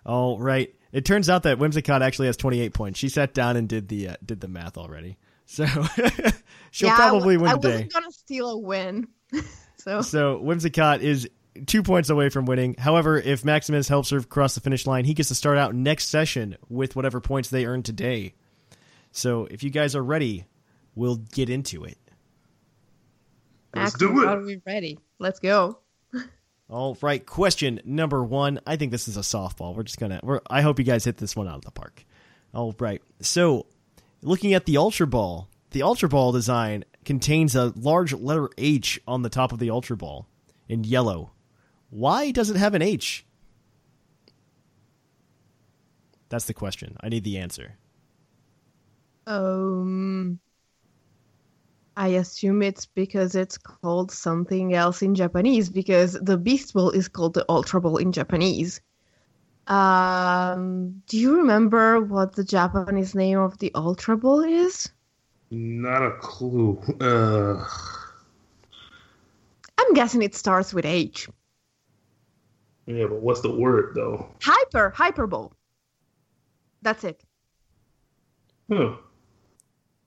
Speaker 4: All right. It turns out that Whimsicott actually has 28 points. She sat down and did the uh, did the math already. So (laughs) she'll
Speaker 1: yeah,
Speaker 4: probably
Speaker 1: I,
Speaker 4: win
Speaker 1: I
Speaker 4: today.
Speaker 1: wasn't gonna steal a win. (laughs) so
Speaker 4: So Whimsicott is two points away from winning. However, if Maximus helps her cross the finish line, he gets to start out next session with whatever points they earn today. So if you guys are ready, we'll get into it.
Speaker 5: Let's
Speaker 1: Max,
Speaker 5: do it.
Speaker 1: Are we ready? Let's go. (laughs)
Speaker 4: All right, question number one. I think this is a softball. We're just gonna. We're, I hope you guys hit this one out of the park. All right. So, looking at the Ultra Ball, the Ultra Ball design contains a large letter H on the top of the Ultra Ball in yellow. Why does it have an H? That's the question. I need the answer.
Speaker 1: Um, I assume it's because it's called something else in Japanese because the Beast Ball is called the Ultra Ball in Japanese. Um, do you remember what the Japanese name of the Ultra Ball is?
Speaker 5: Not a clue. Uh,
Speaker 1: I'm guessing it starts with H.
Speaker 5: yeah, but what's the word though?
Speaker 1: Hyper, Hyper Ball. That's it.
Speaker 5: Huh.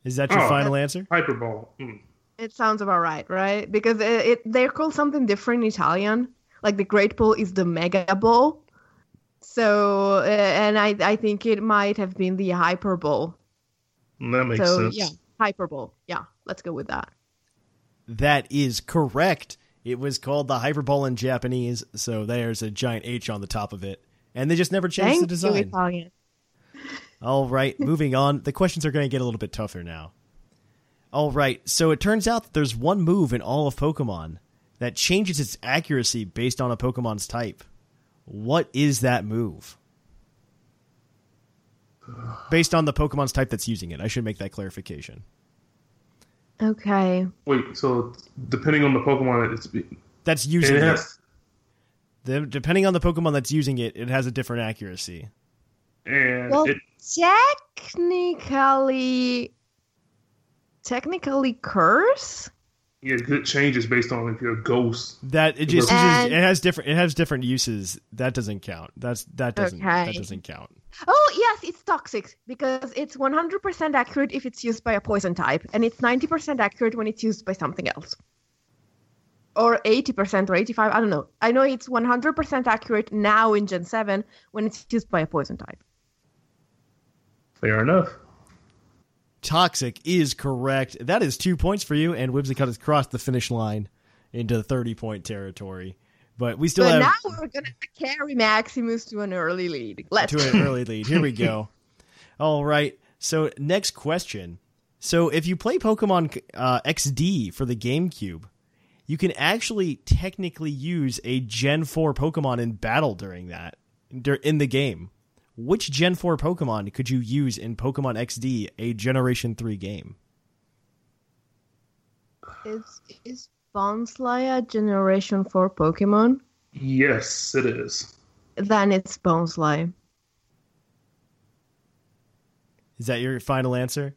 Speaker 4: Is that your
Speaker 5: Oh.
Speaker 4: final answer?
Speaker 5: Hyperball. Mm.
Speaker 1: It sounds about right, right? Because it, it they're called something different in Italian. Like the Great Ball is the Mega Ball. So, uh, and I I think it might have been the Hyper Ball.
Speaker 5: That makes
Speaker 1: so
Speaker 5: sense.
Speaker 1: yeah, Hyper Ball. Yeah, let's go with that.
Speaker 4: That is correct. It was called the Hyperball in Japanese, so there's a giant H on the top of it. And they just never changed
Speaker 1: Thank
Speaker 4: the design.
Speaker 1: you, Italian.
Speaker 4: All right, moving on. The questions are going to get a little bit tougher now. All right, so it turns out that there's one move in all of Pokemon that changes its accuracy based on a Pokemon's type. What is that move? Based on the Pokemon's type that's using it. I should make that clarification.
Speaker 1: Okay.
Speaker 5: Wait, so depending on the Pokemon, it's
Speaker 4: That's using
Speaker 5: it
Speaker 4: it.
Speaker 5: has,
Speaker 4: The, depending on the Pokemon that's using it, it has a different accuracy.
Speaker 5: and
Speaker 1: Well,
Speaker 5: it
Speaker 1: technically, technically, curse.
Speaker 5: yeah, it changes based on if you're a ghost.
Speaker 4: That it just uses,
Speaker 1: And-
Speaker 4: it has different it has different uses. That doesn't count. That's that doesn't that doesn't count.
Speaker 1: Oh yes, it's toxic because it's 100% accurate if it's used by a poison type, and it's 90% accurate when it's used by something else. Or 80% or 85, I don't know. I know it's 100% accurate now in Gen 7 when it's used by a poison type.
Speaker 5: Fair enough.
Speaker 4: Toxic is correct. That is two points for you, and Whimsicott has crossed the finish line into the thirty point territory. But we still
Speaker 1: but
Speaker 4: have
Speaker 1: now we're going to carry Maximus to an early lead. Let's
Speaker 4: to an early lead. Here we go. (laughs) All right. So next question. So if you play Pokemon uh, XD for the GameCube, you can actually technically use a Gen 4 Pokemon in battle during that in the game. Which Gen 4 Pokemon could you use in Pokemon XD, a Generation 3 game?
Speaker 1: Is, is Bonsly a Generation 4 Pokemon?
Speaker 5: Yes, it is.
Speaker 1: Then it's Bonsly.
Speaker 4: Is that your final answer?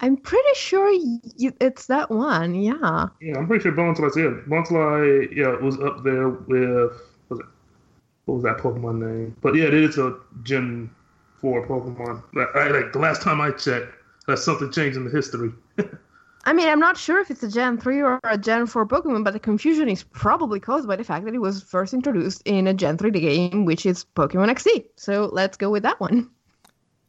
Speaker 1: I'm pretty sure y- it's that one, yeah.
Speaker 5: Yeah, I'm pretty sure Bonsly's it. Bonsly, yeah, was up there with was it? What was that Pokemon name? But yeah, it is a Gen Four Pokemon. Like, I, like the last time I checked, that's something changed in the history. (laughs)
Speaker 1: I mean, I'm not sure if it's a Gen 3 or a Gen 4 Pokemon, but the confusion is probably caused by the fact that it was first introduced in a Gen 3 game, which is Pokemon XD. So let's go with that one.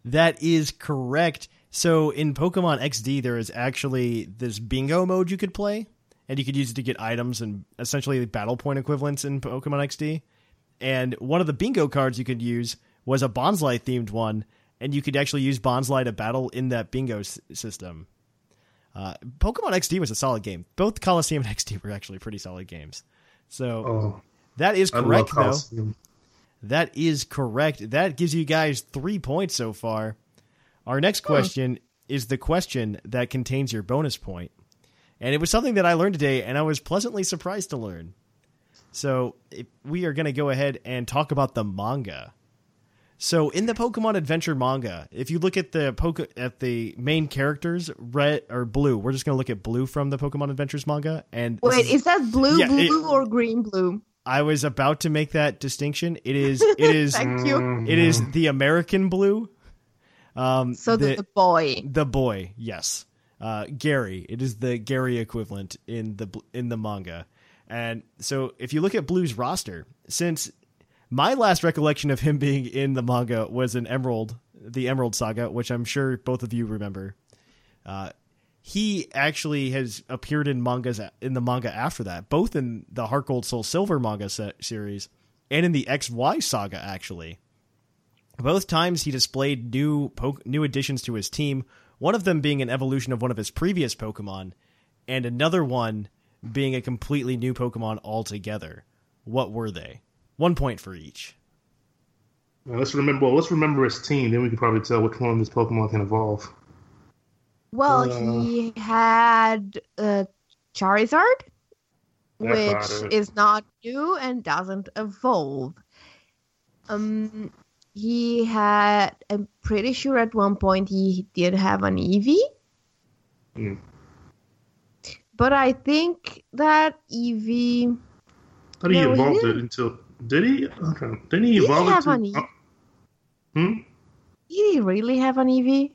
Speaker 4: That is correct. So in Pokemon XD, there is actually this bingo mode you could play, and you could use it to get items and essentially battle point equivalents in Pokemon XD. And one of the bingo cards you could use was a Bonsly themed one, and you could actually use Bonsly to battle in that bingo s- system. Uh, Pokemon XD was a solid game. Both Coliseum and (laughs) XD were actually pretty solid games. So
Speaker 5: Oh,
Speaker 4: that is correct, though. That is correct. That gives you guys three points so far. Our next question is the question that contains your bonus point. And it was something that I learned today, and I was pleasantly surprised to learn. So if we are going to go ahead and talk about the manga. So in the Pokemon Adventure manga, if you look at the Poke- at the main characters, red or blue, we're just going to look at blue from the Pokemon Adventures manga. And
Speaker 1: Wait, is that blue
Speaker 4: Yeah,
Speaker 1: blue
Speaker 4: it-
Speaker 1: or green blue?
Speaker 4: I was about to make that distinction. It is (laughs) it is
Speaker 1: Thank you.
Speaker 4: it is the American blue. Um,
Speaker 1: So the,
Speaker 4: the,
Speaker 1: the boy.
Speaker 4: the boy, yes, uh, Gary. It is the Gary equivalent in the in the manga. And so, if you look at Blue's roster, since my last recollection of him being in the manga was in Emerald, the Emerald Saga, which I'm sure both of you remember. Uh, he actually has appeared in mangas in the manga after that, both in the Heart Gold Soul Silver manga series and in the XY saga. Actually, both times he displayed new po- new additions to his team. One of them being an evolution of one of his previous Pokemon, and another one being a completely new Pokemon altogether. What were they? One point for each.
Speaker 5: Now, let's remember. Well, let's remember his team. Then we can probably tell which one of these Pokemon can evolve.
Speaker 1: Well,
Speaker 5: Uh,
Speaker 1: he had uh, Charizard, which is not new and doesn't evolve. Um, he had. I'm pretty sure at one point he did have an Eevee,
Speaker 5: Hmm.
Speaker 1: but I think that Eevee.
Speaker 5: How did he
Speaker 1: No, he
Speaker 5: it
Speaker 1: didn't.
Speaker 5: Into? Did he? Okay. Didn't he
Speaker 1: Did he
Speaker 5: evolve
Speaker 1: have
Speaker 5: it
Speaker 1: an? E-
Speaker 5: uh, hmm.
Speaker 1: Did he really have an Eevee?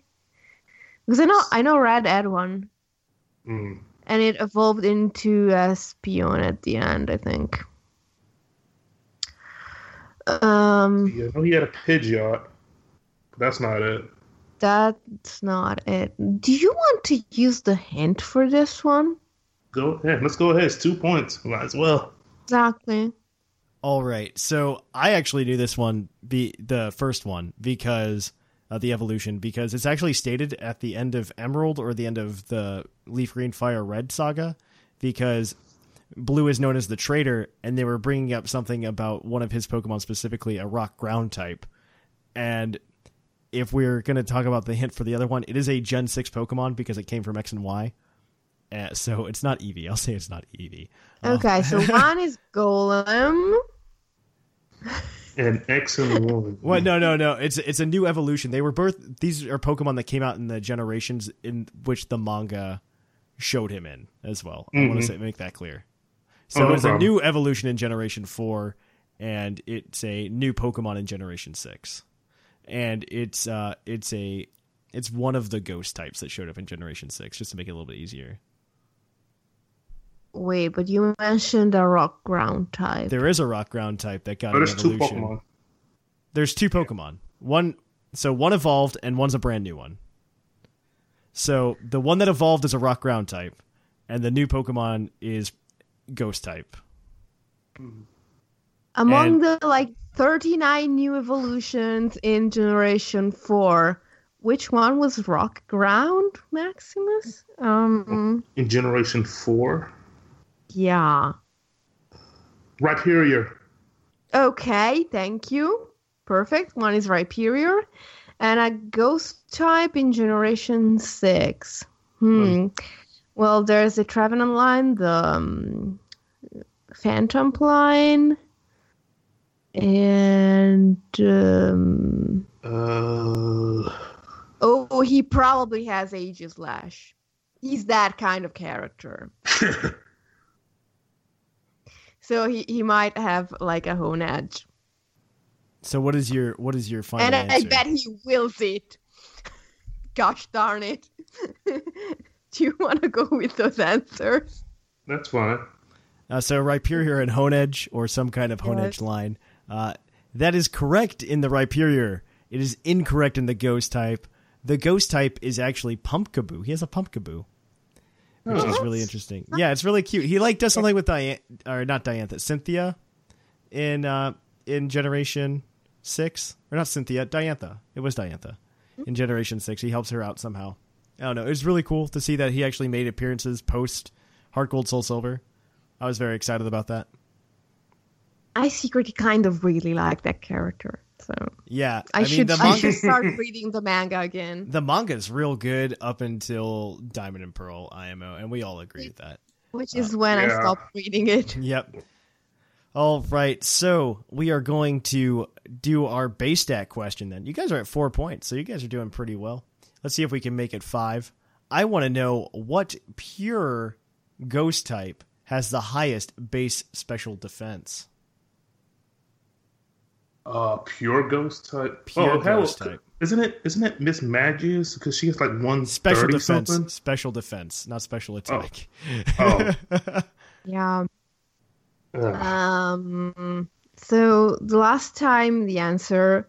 Speaker 1: Because I know I know Red had one,
Speaker 5: Hmm.
Speaker 1: and it evolved into Espeon at the end. I think. Um.
Speaker 5: Yeah, I know he had a Pidgeot. That's not it.
Speaker 1: That's not it. Do you want to use the hint for this one?
Speaker 5: Go ahead. Let's go ahead. It's two points. Might as well.
Speaker 1: Exactly.
Speaker 4: All right. So I actually knew this one, be the first one, because of the evolution, because it's actually stated at the end of Emerald or the end of the Leaf Green Fire Red saga, because Blue is known as the traitor, and they were bringing up something about one of his Pokemon, specifically a Rock Ground type. And if we're going to talk about the hint for the other one, it is a Gen 6 Pokemon because it came from X and Y. Uh, so it's not Eevee. I'll say it's not Eevee. Uh,
Speaker 1: Okay, so (laughs) one is Golem.
Speaker 5: And X and one.
Speaker 4: What? No, no, no. It's it's a new evolution. They were both. These are Pokemon that came out in the generations in which the manga showed him in as well. I want to say make that clear.
Speaker 5: Oh,
Speaker 4: So
Speaker 5: no
Speaker 4: it's a new evolution in Generation Four, and it's a new Pokemon in Generation Six, and it's uh it's a it's one of the ghost types that showed up in Generation Six, just to make it a little bit easier.
Speaker 1: Wait, but you mentioned a rock ground type.
Speaker 4: There is a Rock Ground type that got an
Speaker 5: there's two. Pokemon.
Speaker 4: There's two Pokemon. One so one evolved and one's a brand new one. So the one that evolved is a rock ground type, and the new Pokemon is ghost type.
Speaker 1: Among
Speaker 4: and-
Speaker 1: the like 39 new evolutions in Generation 4, which one was rock ground, Maximus? Um,
Speaker 5: In Generation Four,
Speaker 1: yeah.
Speaker 5: Rhyperior.
Speaker 1: Okay, thank you. Perfect. One is Rhyperior. And a ghost type in Generation 6. Hmm. Well, there's the Trevenant line, the um, Phantom line, and. Um,
Speaker 5: Uh,
Speaker 1: oh, he probably has Aegislash. He's that kind of character. (laughs) So he, he might have like a Honedge.
Speaker 4: So what is your what is your final
Speaker 1: and I, I bet he wills it. (laughs) Gosh darn it. (laughs) Do you want to go with those answers?
Speaker 5: that's fine.
Speaker 4: Uh, so Rhyperior and Honedge, or some kind of Honedge
Speaker 1: Yes.
Speaker 4: line. Uh, that is correct in the Rhyperior. It is incorrect in the Ghost type. The Ghost type is actually Pumpkaboo. He has a Pumpkaboo, which is really interesting. Yeah, it's really cute. He like does something with Diane, or not Diantha, Cynthia, in uh, in Generation six or not Cynthia, Diantha. It was Diantha in Generation Six. He helps her out somehow. I don't know. It was really cool to see that he actually made appearances post Heart Gold Soul Silver. I was very excited about that.
Speaker 1: I secretly kind of really like that character. So
Speaker 4: Yeah,
Speaker 1: I,
Speaker 4: mean
Speaker 1: should
Speaker 4: the
Speaker 1: I
Speaker 4: manga.
Speaker 1: should start reading the manga again.
Speaker 4: the manga is real good up until Diamond and Pearl IMO, and we all agree with that.
Speaker 1: Which uh, is when I stopped reading it. (laughs)
Speaker 4: Yep. All right, so we are going to do our base stat question then. You guys are at four points, so you guys are doing pretty well. Let's see if we can make it five. I want to know what pure ghost type has the highest base special defense.
Speaker 5: Uh, pure ghost type.
Speaker 4: Pure
Speaker 5: oh, hell,
Speaker 4: ghost type.
Speaker 5: Isn't it? Isn't it Mismagius? Because she has like one
Speaker 4: Special defense,
Speaker 5: something.
Speaker 4: special defense, not special attack.
Speaker 5: Oh, (laughs)
Speaker 1: Yeah.
Speaker 5: Ugh.
Speaker 1: Um. So the last time the answer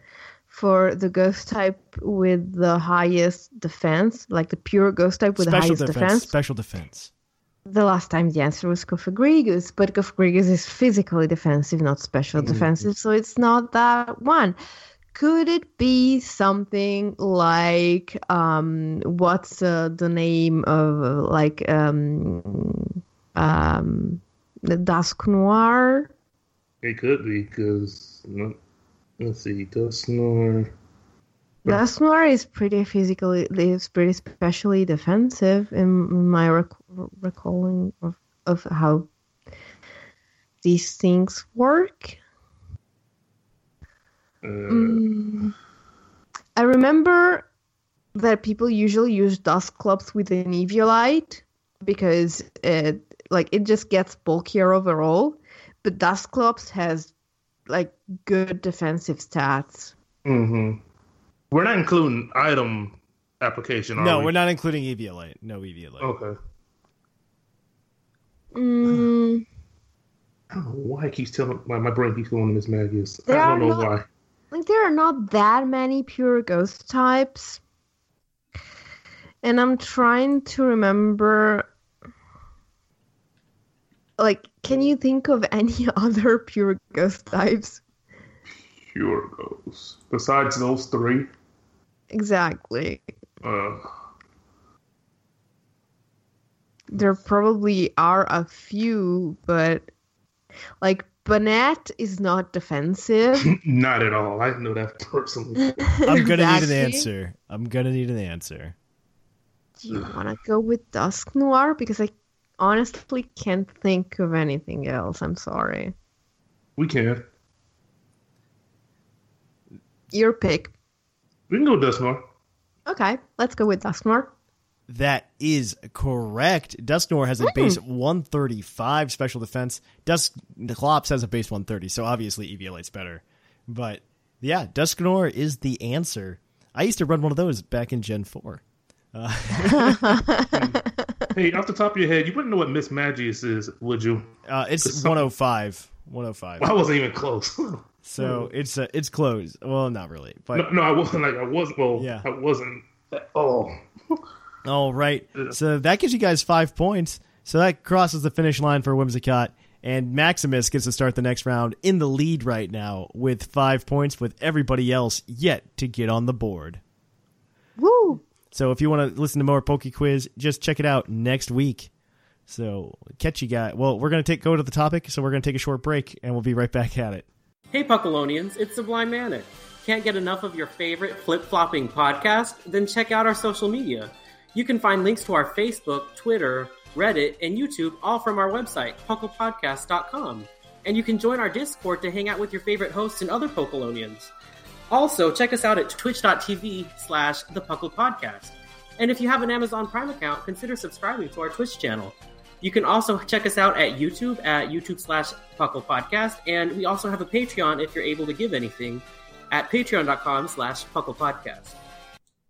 Speaker 1: for the ghost type with the highest defense, like the pure ghost type with the highest
Speaker 4: defense,
Speaker 1: defense,
Speaker 4: special defense.
Speaker 1: The last time the answer was Cofagrigus, but Cofagrigus is physically defensive, not special defensive, so it's not that one. Could it be something like um, what's uh, the name of uh, like um, um, the Dusknoir?
Speaker 5: it could be because let's see, Dusknoir.
Speaker 1: Dusk is pretty physically, is pretty specially defensive in my rec- recalling of, of how these things work.
Speaker 5: Uh,
Speaker 1: Mm. I remember that people usually use Dusclops with an Eviolite because it like it just gets bulkier overall. But Dusclops has like good defensive stats.
Speaker 5: hmm We're not including item application. Are
Speaker 4: No,
Speaker 5: we?
Speaker 4: we're not including Eviolite. No Eviolite.
Speaker 5: Okay.
Speaker 1: Mm,
Speaker 5: I don't know why it keeps telling my, my brain keeps going to Mismagius.
Speaker 1: There
Speaker 5: I don't know
Speaker 1: not-
Speaker 5: why.
Speaker 1: like there are not that many pure ghost types, and I'm trying to remember. Like, can you think of any (laughs) other pure ghost types?
Speaker 5: Pure ghosts. Besides those three,
Speaker 1: Exactly.
Speaker 5: uh,
Speaker 1: There probably are a few, but like Bonnet is not defensive. (laughs)
Speaker 5: not at all. I know that personally. (laughs)
Speaker 4: I'm gonna need an answer. I'm gonna need an answer.
Speaker 1: Do you want to go with Dusknoir? Because I honestly can't think of anything else. I'm sorry.
Speaker 5: we can.
Speaker 1: Your pick.
Speaker 5: We can go Dusknoir.
Speaker 1: Okay, let's go with Dusknoir.
Speaker 4: That is correct. Dusknoir has a base 135 special defense. Duskclops has a base 130, so obviously Eviolite's better. But yeah, Dusknoir is the answer. I used to run one of those back in Gen 4. (laughs)
Speaker 5: Hey, off the top of your head, you wouldn't know what Mismagius is, would you?
Speaker 4: Uh, it's
Speaker 5: Some-
Speaker 4: 105. 105.
Speaker 5: I wasn't even close. (laughs)
Speaker 4: So it's uh, it's closed. Well, not really. But
Speaker 5: no, no, I wasn't. Like I wasn't. Well,
Speaker 4: Yeah.
Speaker 5: I wasn't. At all. (laughs)
Speaker 4: All right. So that gives you guys five points. So that crosses the finish line for Whimsicott. And Maximus gets to start the next round in the lead right now with five points, with everybody else yet to get on the board.
Speaker 1: Woo!
Speaker 4: So if you want to listen to more Poke Quiz, just check it out next week. So catch you guys. Well, we're gonna take go to the topic, so we're gonna take a short break, and we'll be right back at it.
Speaker 6: Hey Puckalonians, it's Sublime Manic. Can't get enough of your favorite flip flopping podcast? Then check out our social media. You can find links to our Facebook, Twitter, Reddit, and YouTube all from our website, pucklepodcast.com. And you can join our Discord to hang out with your favorite hosts and other Puckalonians. Also, check us out at twitch.tv slash the Puckle Podcast. And if you have an Amazon Prime account, consider subscribing to our Twitch channel. You can also check us out at YouTube at YouTube slash Puckle Podcast, and we also have a Patreon if you're able to give anything at patreon.com slash Puckle Podcast.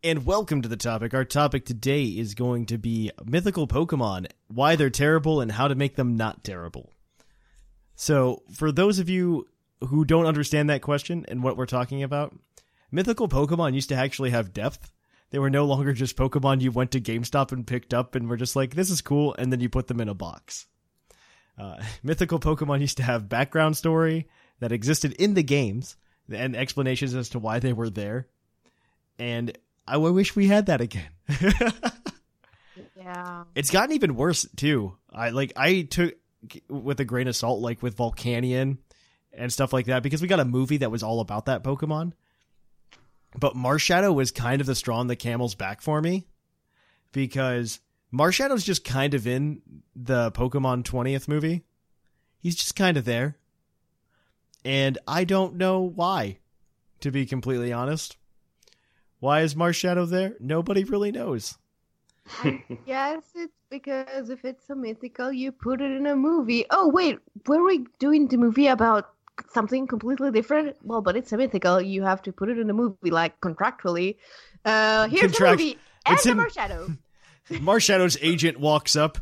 Speaker 4: And welcome to the topic. Our topic today is going to be mythical Pokemon, why they're terrible, and how to make them not terrible. So, for those of you who don't understand that question and what we're talking about, mythical Pokemon used to actually have depth. They were no longer just Pokemon you went to GameStop and picked up and were just like, this is cool, and then you put them in a box. Uh, (laughs) mythical Pokemon used to have background story that existed in the games and explanations as to why they were there. And I wish we had that again. (laughs)
Speaker 1: Yeah.
Speaker 4: it's gotten even worse too. I like I took with a grain of salt, like with Volcanion and stuff like that, because we got a movie that was all about that Pokemon. But Marshadow was kind of the straw on the camel's back for me because Marshadow's just kind of in the Pokemon 20th movie. He's just kind of there. And I don't know why, to be completely honest. Why is Marshadow there? Nobody really knows.
Speaker 1: Yes, (laughs) it's because if it's a mythical, you put it in a movie. Oh, wait, were we doing the movie about something completely different? Well, but it's a mythical. You have to put it in a movie, like contractually. Uh, here's
Speaker 4: Contract-
Speaker 1: the movie and
Speaker 4: it's in-
Speaker 1: Marshadow. (laughs)
Speaker 4: Marshadow's agent walks up.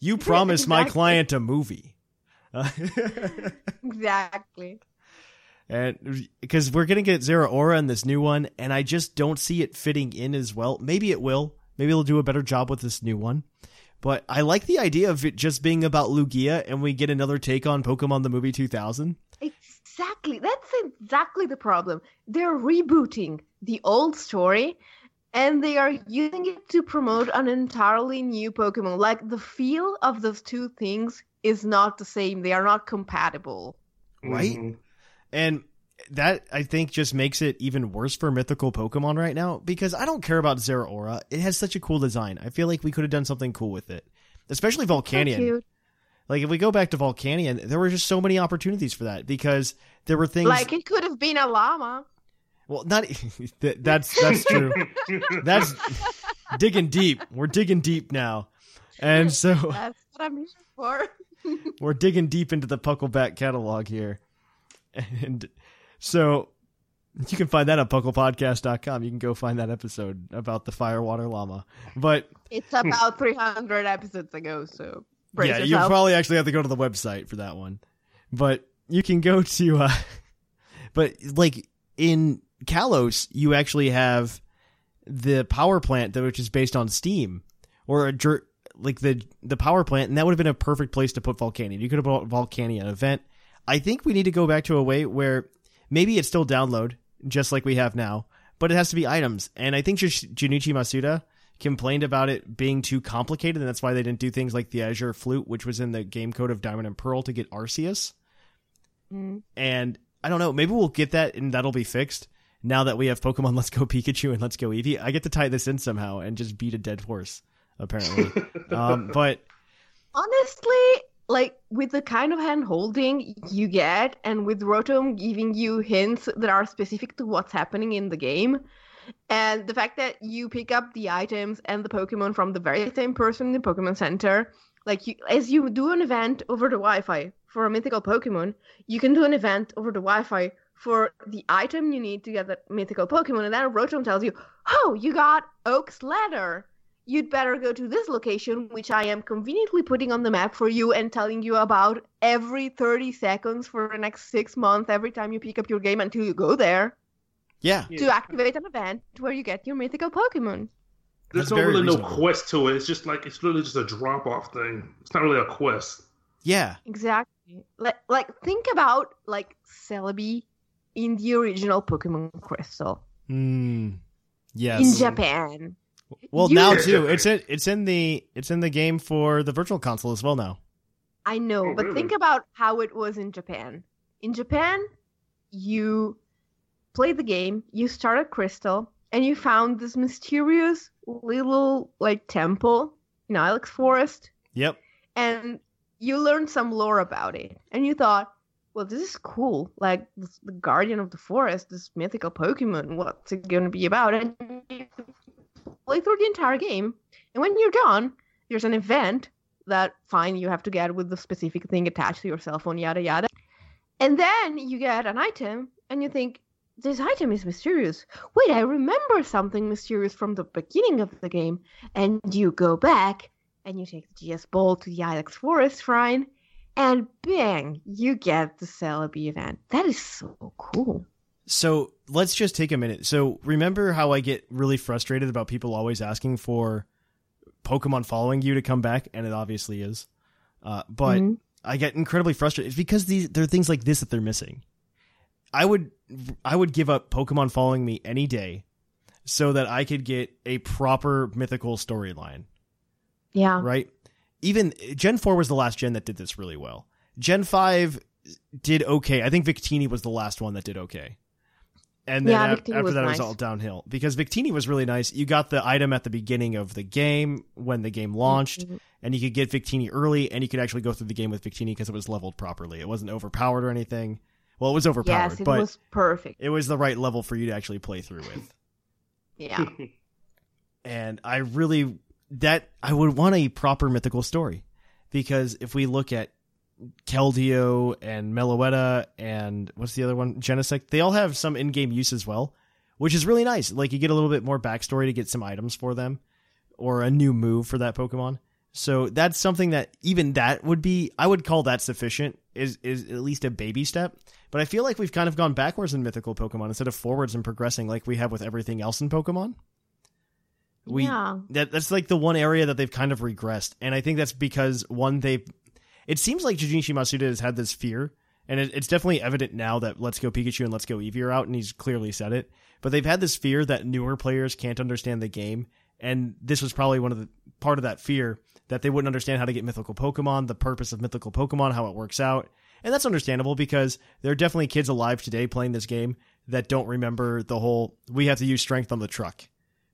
Speaker 4: You (laughs) promised my client a movie. Uh, (laughs)
Speaker 1: exactly.
Speaker 4: and because we're gonna get Zeraora in this new one, and I just don't see it fitting in as well. Maybe it will. Maybe it'll do a better job with this new one. But I like the idea of it just being about Lugia, and we get another take on Pokemon the movie 2000.
Speaker 1: Exactly. That's exactly the problem. They're rebooting the old story and they are using it to promote an entirely new Pokemon. Like the feel of those two things is not the same. They are not compatible.
Speaker 4: Right?
Speaker 5: Mhm.
Speaker 4: And that I think just makes it even worse for mythical Pokemon right now because I don't care about Zeraora. It has such a cool design. I feel like we could have done something cool with it. Especially
Speaker 1: So
Speaker 4: Volcanion. Like if we go back to Volcanion, there were just so many opportunities for that because there were things
Speaker 1: Like it could have been a llama.
Speaker 4: well not (laughs) that, that's that's true. That's digging deep. We're digging deep now. And so (laughs)
Speaker 1: That's what I'm here for. (laughs)
Speaker 4: we're digging deep into the Puckleback catalog here. And so you can find that on pucklepodcast.com. You can go find that episode about the Firewater Llama. But
Speaker 1: It's about 300 episodes ago, so brace
Speaker 4: yeah, you
Speaker 1: yourself.
Speaker 4: probably actually have to go to the website for that one. But you can go to uh (laughs) but like in Kalos, you actually have the power plant that which is based on steam or a jer- like the the power plant and that would have been a perfect place to put Volcanion. You could have brought Volcanion event. I think we need to go back to a way where maybe it's still download just like we have now, but it has to be items. And I think Jun- Junichi Masuda complained about it being too complicated, and that's why they didn't do things like the Azure Flute, which was in the game code of Diamond and Pearl to get Arceus.
Speaker 1: Mm.
Speaker 4: And I don't know, maybe we'll get that and that'll be fixed now that we have Pokemon (laughs) Let's Go Pikachu and Let's Go Eevee. I get to tie this in somehow and just beat a dead horse, apparently. (laughs) um, but
Speaker 1: honestly, like with the kind of hand holding you get, and with Rotom giving you hints that are specific to what's happening in the game, and the fact that you pick up the items and the Pokemon from the very same person in the Pokemon Center, like you, as you do an event over the Wi-Fi for a mythical Pokemon, you can do an event over the Wi-Fi for the item you need to get that mythical Pokemon, and then Rotom tells you, "Oh, you got Oak's letter." you'd better go to this location, which I am conveniently putting on the map for you and telling you about every 30 seconds for the next six months, every time you pick up your game until you go there
Speaker 4: yeah,
Speaker 1: to activate an event where you get your mythical Pokemon.
Speaker 5: There's
Speaker 4: That's
Speaker 5: no
Speaker 4: very
Speaker 5: really no quest to it. It's just like it's literally just a drop off thing. It's not really a quest.
Speaker 4: yeah.
Speaker 1: Exactly. Like, like think about like Celebi in the original Pokemon Crystal
Speaker 4: Mm, yes.
Speaker 1: in Japan.
Speaker 4: Well,
Speaker 1: You-
Speaker 4: now too. It's in it's in the it's in the game for the virtual console as well now.
Speaker 1: I know,
Speaker 5: Oh,
Speaker 1: but
Speaker 5: really?
Speaker 1: think about how it was in Japan. In Japan, you played the game, you started Crystal, and you found this mysterious little like temple in Ilex Forest,
Speaker 4: Yep.
Speaker 1: and you learned some lore about it, and you thought, well, this is cool. Like this, the guardian of the forest, this mythical Pokemon. What's it going to be about? And you play through the entire game, and when you're done, there's an event that fine you have to get with the specific thing attached to your cell phone, yada yada. And then you get an item, and you think this item is mysterious. Wait, I remember something mysterious from the beginning of the game. And you go back and you take the GS Ball to the Ilex Forest Shrine, and bang, you get the Celebi event. That is so cool.
Speaker 4: So let's just take a minute. So remember how I get really frustrated about people always asking for Pokemon following you to come back, and it obviously is. Uh, but
Speaker 1: Mhm.
Speaker 4: I get incredibly frustrated. It's because these there are things like this that they're missing. I would I would give up Pokemon following me any day so that I could get a proper mythical storyline,
Speaker 1: Yeah.
Speaker 4: right? Even Gen 4 was the last gen that did this really well. Gen 5 did okay. I think Victini was the last one that did okay. And then
Speaker 1: Yeah,
Speaker 4: af- after
Speaker 1: was
Speaker 4: that, it was all downhill because Victini was really nice. You got the item at the beginning of the game when the game launched,
Speaker 1: Mhm.
Speaker 4: and you could get Victini early, and you could actually go through the game with Victini because it was leveled properly. It wasn't overpowered or anything. Well, it was overpowered,
Speaker 1: Yes, it
Speaker 4: but
Speaker 1: was perfect.
Speaker 4: it was the right level for you to actually play through with. (laughs)
Speaker 1: Yeah. (laughs)
Speaker 4: and I really that I would want a proper mythical story because if we look at Keldeo and Meloetta and what's the other one, Genesect, they all have some in-game use as well, which is really nice. Like you get a little bit more backstory to get some items for them or a new move for that Pokemon. So that's something that even that would be I would call that sufficient is is at least a baby step. But I feel like we've kind of gone backwards in mythical Pokemon instead of forwards and progressing like we have with everything else in Pokemon. We
Speaker 1: yeah.
Speaker 4: that that's like the one area that they've kind of regressed, and I think that's because one they. It seems like Junichi Masuda has had this fear, and it, it's definitely evident now that Let's Go Pikachu and Let's Go Eevee are out, and he's clearly said it. But they've had this fear that newer players can't understand the game, and this was probably one of the part of that fear that they wouldn't understand how to get mythical Pokemon, the purpose of mythical Pokemon, how it works out, and that's understandable because there are definitely kids alive today playing this game that don't remember the whole we have to use strength on the truck,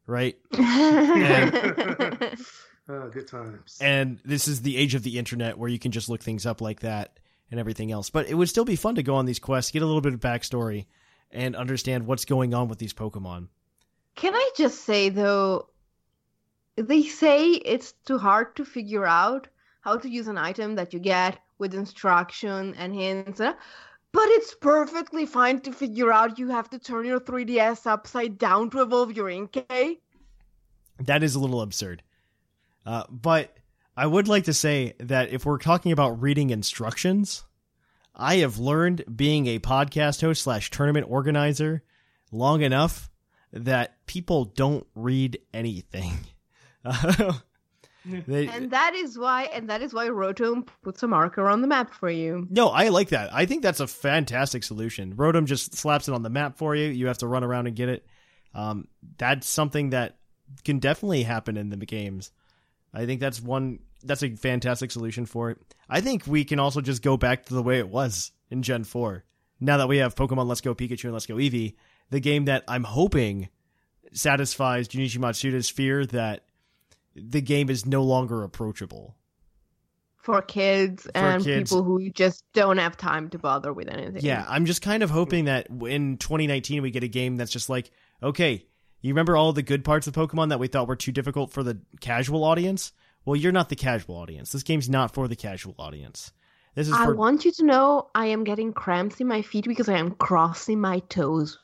Speaker 4: right? (laughs) (laughs)
Speaker 5: Oh, good times.
Speaker 4: and this is the age of the internet where you can just look things up like that and everything else. But it would still be fun to go on these quests, get a little bit of backstory, and understand what's going on with these Pokemon.
Speaker 1: Can I just say though, they say it's too hard to figure out how to use an item that you get with instruction and hints, uh, but it's perfectly fine to figure out you have to turn your 3DS upside down to evolve your Inkay.
Speaker 4: That is a little absurd. Uh, but I would like to say that if we're talking about reading instructions, I have learned being a podcast host slash tournament organizer long enough that people don't read anything. (laughs) (laughs) They-
Speaker 1: And that is why and that is why Rotom puts a marker on the map for you.
Speaker 4: No, I like that. I think that's a fantastic solution. Rotom just slaps it on the map for you. You have to run around and get it. Um, that's something that can definitely happen in the games. I think that's one. That's a fantastic solution for it. I think we can also just go back to the way it was in Gen Four. Now that we have Pokemon Let's Go Pikachu and Let's Go Eevee, the game that I'm hoping satisfies Junichi Masuda's fear that the game is no longer approachable.
Speaker 1: For kids and
Speaker 4: kids.
Speaker 1: people who just don't have time to bother with anything.
Speaker 4: Yeah, I'm just kind of hoping that in 2019 we get a game that's just like, okay, you remember all the good parts of Pokemon that we thought were too difficult for the casual audience? Well, you're not the casual audience. This game's not for the casual audience. This is
Speaker 1: I
Speaker 4: for
Speaker 1: want you to know I am getting cramps in my feet because I am crossing my toes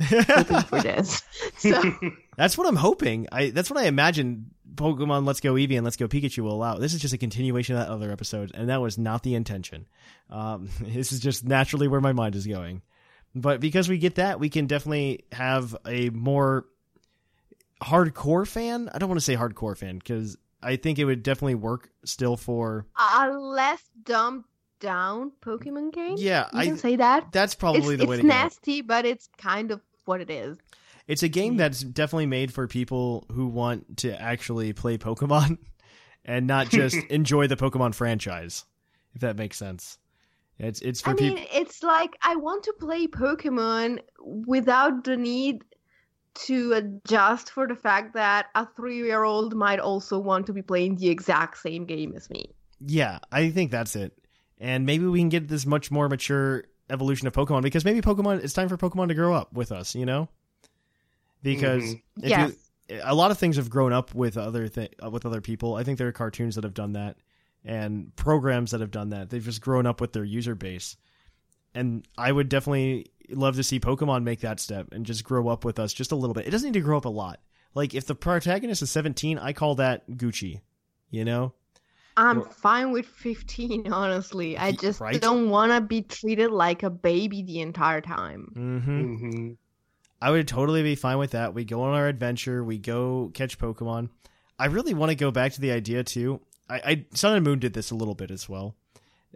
Speaker 1: (laughs) for this. So (laughs)
Speaker 4: That's what I'm hoping. I that's what I imagine Pokemon Let's Go Eevee and Let's Go Pikachu will allow. This is just a continuation of that other episode, and that was not the intention. Um, (laughs) this is just naturally where my mind is going. But because we get that, we can definitely have a more hardcore fan. I don't want to say hardcore fan because I think it would definitely work still for.
Speaker 1: a less dumbed down Pokemon game.
Speaker 4: Yeah,
Speaker 1: you
Speaker 4: I.
Speaker 1: can say that.
Speaker 4: That's probably
Speaker 1: it's
Speaker 4: the way
Speaker 1: it's
Speaker 4: to go.
Speaker 1: nasty, but it's kind of what it is.
Speaker 4: It's a game hmm. that's definitely made for people who want to actually play Pokemon (laughs) and not (laughs) just enjoy the Pokemon franchise, if that makes sense. It's it's for
Speaker 1: I mean,
Speaker 4: people.
Speaker 1: it's like I want to play Pokemon without the need to adjust for the fact that a three-year-old might also want to be playing the exact same game as me.
Speaker 4: Yeah, I think that's it. And maybe we can get this much more mature evolution of Pokemon because maybe Pokemon it's time for Pokemon to grow up with us, you know? Because
Speaker 5: Mhm.
Speaker 4: if
Speaker 1: yes.
Speaker 4: you a lot of things have grown up with other th- with other people. I think there are cartoons that have done that and programs that have done that. They've just grown up with their user base. And I would definitely love to see Pokemon make that step and just grow up with us just a little bit. It doesn't need to grow up a lot. Like if the protagonist is 17, I call that Gucci, you know?
Speaker 1: I'm
Speaker 4: Well-
Speaker 1: fine with 15, (laughs) honestly. I just
Speaker 4: right?
Speaker 1: don't want to be treated like a baby the entire time.
Speaker 4: Mhm.
Speaker 5: hmm
Speaker 4: I would totally be fine with that. We go on our adventure. We go catch Pokemon. I really want to go back to the idea too. I, I Sun and Moon did this a little bit as well.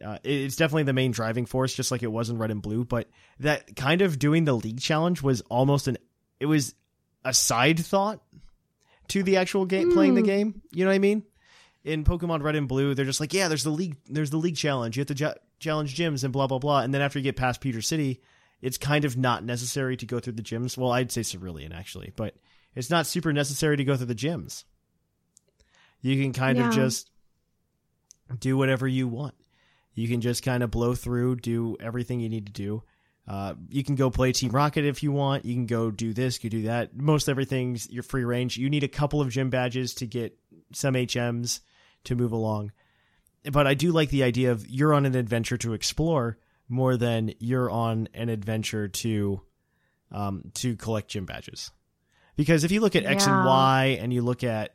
Speaker 4: Uh, it- it's definitely the main driving force, just like it was in Red and Blue. But that kind of doing the league challenge was almost an it was a side thought to the actual game playing the
Speaker 1: Hmm.
Speaker 4: game. You know what I mean? In Pokemon Red and Blue, they're just like, yeah, there's the league, there's the league challenge. You have to challenge gyms and blah blah blah. And then after you get past Pewter City, it's kind of not necessary to go through the gyms. Well, I'd say Cerulean actually, but it's not super necessary to go through the gyms. You can kind of just do whatever you want. You can just kind of blow through, do everything you need to do. Uh, you can go play Team Rocket if you want. You can go do this, you do that. Most everything's your free range. You need a couple of gym badges to get some HMs to move along. But I do like the idea of you're on an adventure to explore more than you're on an adventure to um, to collect gym badges. Because if you look at X and Y and you look at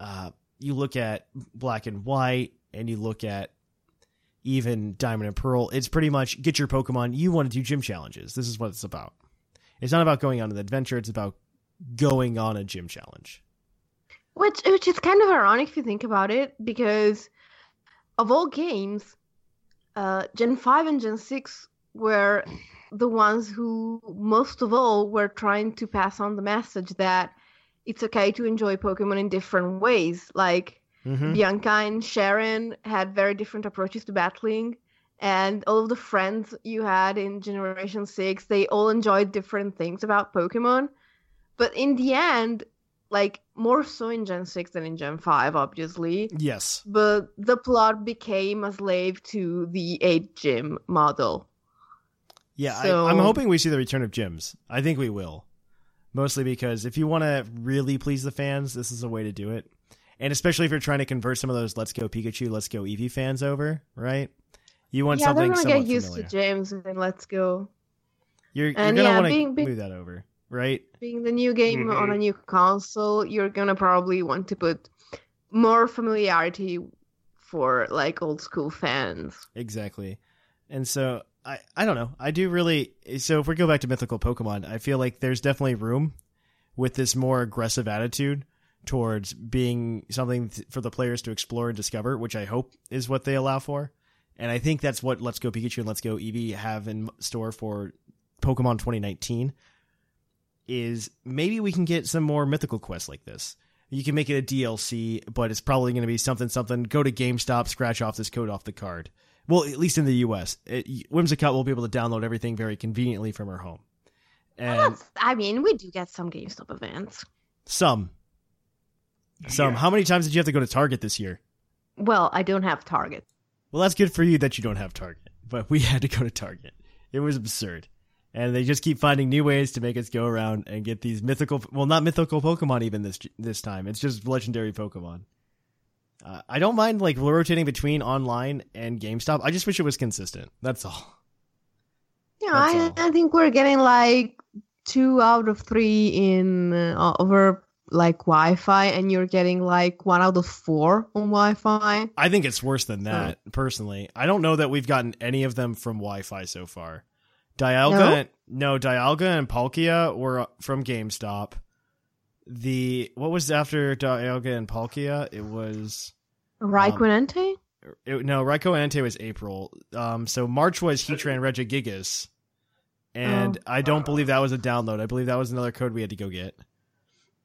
Speaker 4: uh, you look at Black and White and you look at even Diamond and Pearl, it's pretty much get your Pokemon. You want to do gym challenges. This is what it's about. It's not about going on an adventure. It's about going on a gym challenge.
Speaker 1: Which which is kind of ironic if you think about it, because of all games, uh, Gen five and Gen six were the ones who most of all were trying to pass on the message that it's okay to enjoy Pokemon in different ways. Like
Speaker 4: Mm-hmm.
Speaker 1: Bianca and Cheren had very different approaches to battling, and all of the friends you had in Generation 6, they all enjoyed different things about Pokemon. But in the end, like more so in Gen 6 than in Gen 5, obviously,
Speaker 4: Yes.
Speaker 1: but the plot became a slave to the 8 gym model.
Speaker 4: Yeah,
Speaker 1: So-
Speaker 4: I, I'm hoping we see the return of gyms. I think we will. Mostly because if you want to really please the fans, this is a way to do it. And especially if you're trying to convert some of those Let's Go Pikachu, Let's Go Eevee fans over, right? You want
Speaker 1: yeah, they're
Speaker 4: something
Speaker 1: gonna get used
Speaker 4: familiar.
Speaker 1: to gyms and let's go.
Speaker 4: You're, you're
Speaker 1: and
Speaker 4: gonna
Speaker 1: yeah,
Speaker 4: want to move that over, right?
Speaker 1: being the new game on a mm-hmm. new console, you're gonna probably want to put more familiarity for like old school fans.
Speaker 4: Exactly. And so I I don't know. I do really so if we go back to mythical Pokemon, I feel like there's definitely room with this more aggressive attitude towards being something th- for the players to explore and discover, which I hope is what they allow for. And I think that's what Let's Go Pikachu and Let's Go Eevee have in store for Pokemon 2019 is maybe we can get some more mythical quests like this. You can make it a DLC, but it's probably going to be something something. Go to GameStop, scratch off this code off the card. Well, at least in the US, it, Whimsicott will be able to download everything very conveniently from her home. And
Speaker 1: Well, that's- I mean, we do get some GameStop events.
Speaker 4: some, some. How many times did you have to go to Target this year?
Speaker 1: Well, I don't have Target.
Speaker 4: Well, that's good for you that you don't have Target, but we (laughs) had to go to Target. It was absurd. And they just keep finding new ways to make us go around and get these mythical, well, not mythical Pokemon even this this time. It's just legendary Pokemon. Uh, I don't mind like rotating between online and GameStop. I just wish it was consistent. That's all.
Speaker 1: Yeah,
Speaker 4: That's
Speaker 1: I,
Speaker 4: all.
Speaker 1: I think we're getting like two out of three in uh, over like Wi-Fi, and you're getting like one out of four on Wi-Fi.
Speaker 4: I think it's worse than that, personally. I don't know that we've gotten any of them from Wi-Fi so far. Dialga,
Speaker 1: No?
Speaker 4: and, no, Dialga and Palkia were from GameStop. The what was after Dialga and Palkia? It was
Speaker 1: Raikou
Speaker 4: it, no Raikou and was April. Um, so March was Heatran Regigigas, and
Speaker 1: Oh.
Speaker 4: I don't believe that was a download. I believe that was another code we had to go get.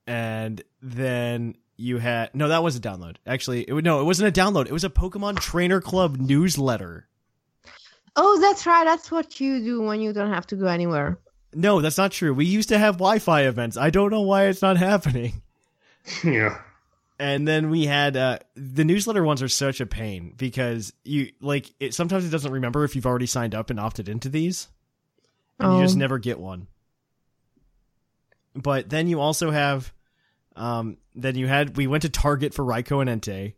Speaker 4: And then you had no, that was a download. Actually, it would no, it wasn't a download. It was a Pokemon Trainer Club newsletter.
Speaker 1: Oh, that's right. That's what you do when you don't have to go anywhere.
Speaker 4: No, that's not true. We used to have Wi-Fi events. I don't know why it's not (laughs) happening.
Speaker 5: Yeah.
Speaker 4: And then we had uh, the newsletter ones are such a pain because you like it. Sometimes it doesn't remember if you've already signed up and opted into these, and you just
Speaker 1: Oh.
Speaker 4: never get one. But then you also have, um, then you had we went to Target for Raikou and Entei.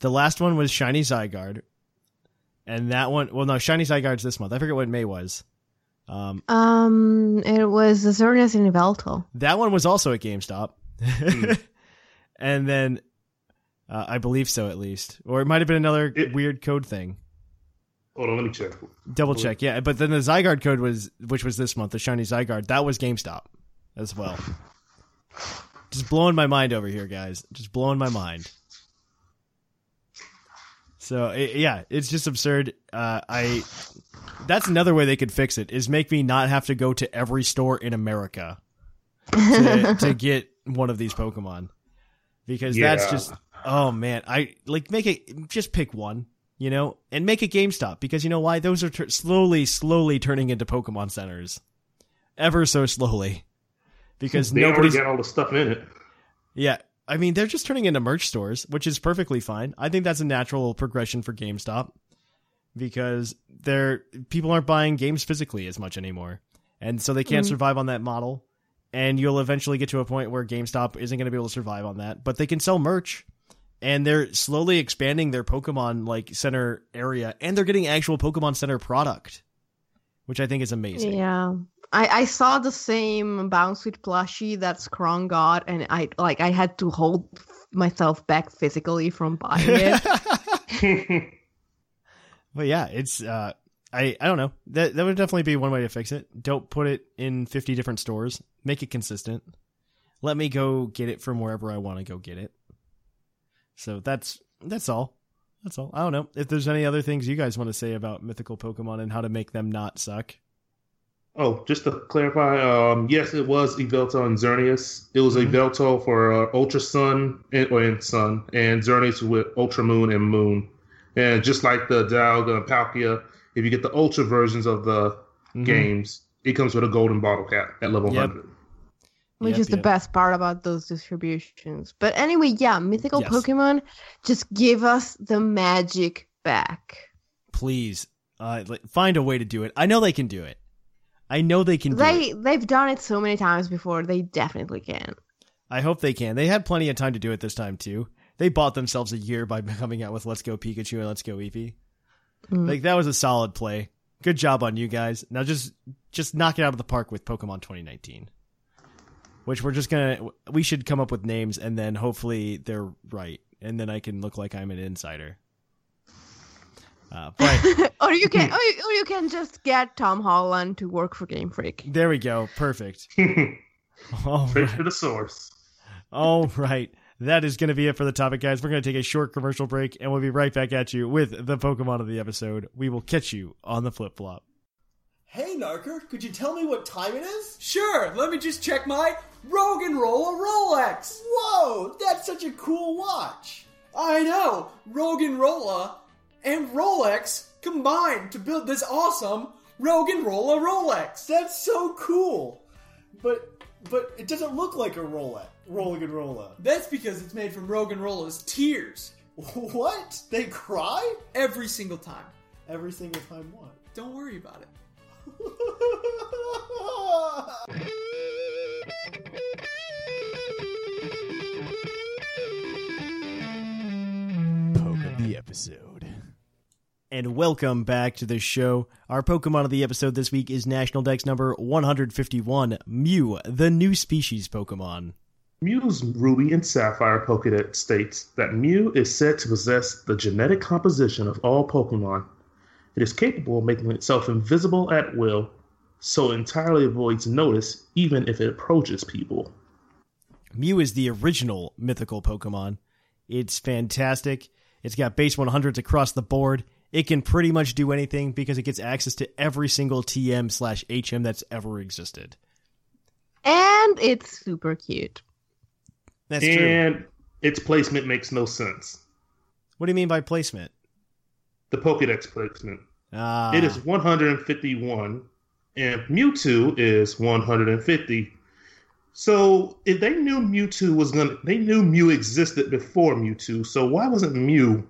Speaker 4: The last one was Shiny Zygarde, and that one. Well, no, Shiny Zygarde's this month. I forget what May was. Um,
Speaker 1: Um, it was Xerneas and Yveltal.
Speaker 4: That one was also at GameStop. (laughs) and then uh, I believe so at least. Or it might have been another
Speaker 5: It-
Speaker 4: weird code thing.
Speaker 5: Hold on, let me check.
Speaker 4: Double check. Yeah, but then the Zygarde code was which was this month, the shiny Zygarde, that was GameStop as well. (sighs) Just blowing my mind over here, guys. Just blowing my mind. So i yeah, it's just absurd. Uh, I that's another way they could fix it is make me not have to go to every store in America to, (laughs) to get one of these Pokemon because that's just oh man, I like make it just pick one, you know, and make it GameStop because you know why those are tur slowly, slowly turning into Pokemon centers, ever so slowly, because
Speaker 5: they already
Speaker 4: nobody's
Speaker 5: got all the stuff in it.
Speaker 4: yeah. I mean, they're just turning into merch stores, which is perfectly fine. I think that's a natural progression for GameStop because they're people aren't buying games physically as much anymore, and so they can't
Speaker 1: Mhm.
Speaker 4: survive on that model. And you'll eventually get to a point where GameStop isn't going to be able to survive on that, but they can sell merch, and they're slowly expanding their Pokemon like center area, and they're getting actual Pokemon Center product, which I think is amazing.
Speaker 1: Yeah. I, I saw the same bounce with plushie that Scrong got, and I like I had to hold myself back physically from buying it. (laughs) (laughs)
Speaker 4: But yeah, it's uh I I don't know. That that would definitely be one way to fix it. Don't put it in 50 different stores. Make it consistent. Let me go get it from wherever I want to go get it. So that's that's all. That's all. I don't know if there's any other things you guys want to say about mythical Pokemon and how to make them not suck.
Speaker 5: Oh, just to clarify, um, yes, it was Yveltal and Xerneas. It was
Speaker 4: Mhm.
Speaker 5: Yveltal for uh, Ultra Sun and, or in Sun, and Xerneas with Ultra Moon and Moon. And just like the Dialga and Palkia, if you get the Ultra versions of the
Speaker 4: Mhm.
Speaker 5: games, it comes with a golden bottle cap at level
Speaker 4: Yep.
Speaker 5: 100.
Speaker 1: which
Speaker 4: Yep,
Speaker 1: is the
Speaker 4: yep.
Speaker 1: best part about those distributions. But anyway, yeah, mythical
Speaker 4: Yes.
Speaker 1: Pokemon just give us the magic back.
Speaker 4: Please, uh, find a way to do it. I know they can do it. I know they can do it.
Speaker 1: They they've done it so many times before. They definitely can.
Speaker 4: I hope they can. They had plenty of time to do it this time too. They bought themselves a year by (laughs) coming out with Let's Go Pikachu and Let's Go Eevee.
Speaker 1: Mm.
Speaker 4: Like that was a solid play. Good job on you guys. Now just just knock it out of the park with Pokemon 2019. Which we're just gonna we should come up with names and then hopefully they're right. And then I can look like I'm an insider. Uh, but (laughs)
Speaker 1: or you can (laughs) or you, or you can just get Tom Holland to work for Game Freak.
Speaker 4: there we go. Perfect. (laughs) All
Speaker 5: Straight
Speaker 4: right.
Speaker 5: to the source.
Speaker 4: All right. That is going to be it for the topic, guys. We're going to take a short commercial break and we'll be right back at you with the Pokemon of the episode. We will catch you on the flip flop.
Speaker 7: Hey, Narker, could you tell me what time it is?
Speaker 3: Sure, let me just check my Rogan Rolla Rolex.
Speaker 7: Whoa, that's such a cool watch.
Speaker 3: I know, Rogan Rolla and Rolex combined to build this awesome Rogan Rolla Rolex.
Speaker 7: That's so cool. But but it doesn't look like a Rolex. Rolling and Rolla.
Speaker 3: That's because it's made from Rogan Rolla's tears (laughs)
Speaker 7: What? They cry?
Speaker 3: every single time.
Speaker 7: Every single time what?
Speaker 3: Don't worry about it. (laughs)
Speaker 4: Poke of the episode. And welcome back to the show. Our Pokemon of the episode this week is National Dex number 151, Mew, the new species Pokemon.
Speaker 5: Mew's Ruby and Sapphire Pokedex states that Mew is said to possess the genetic composition of all Pokemon. It is capable of making itself invisible at will, so it entirely avoids notice even if it approaches people.
Speaker 4: Mew is the original mythical Pokemon. It's fantastic. It's got base 100s across the board. It can pretty much do anything because it gets access to every single TM slash HM that's ever existed.
Speaker 1: And it's super cute.
Speaker 4: That's true.
Speaker 5: and its placement makes no sense.
Speaker 4: What do you mean by placement?
Speaker 5: The Pokedex placement.
Speaker 4: Ah,
Speaker 5: It is 151, and Mewtwo is 150. So if they knew Mewtwo was gonna, they knew Mew existed before Mewtwo. So why wasn't Mew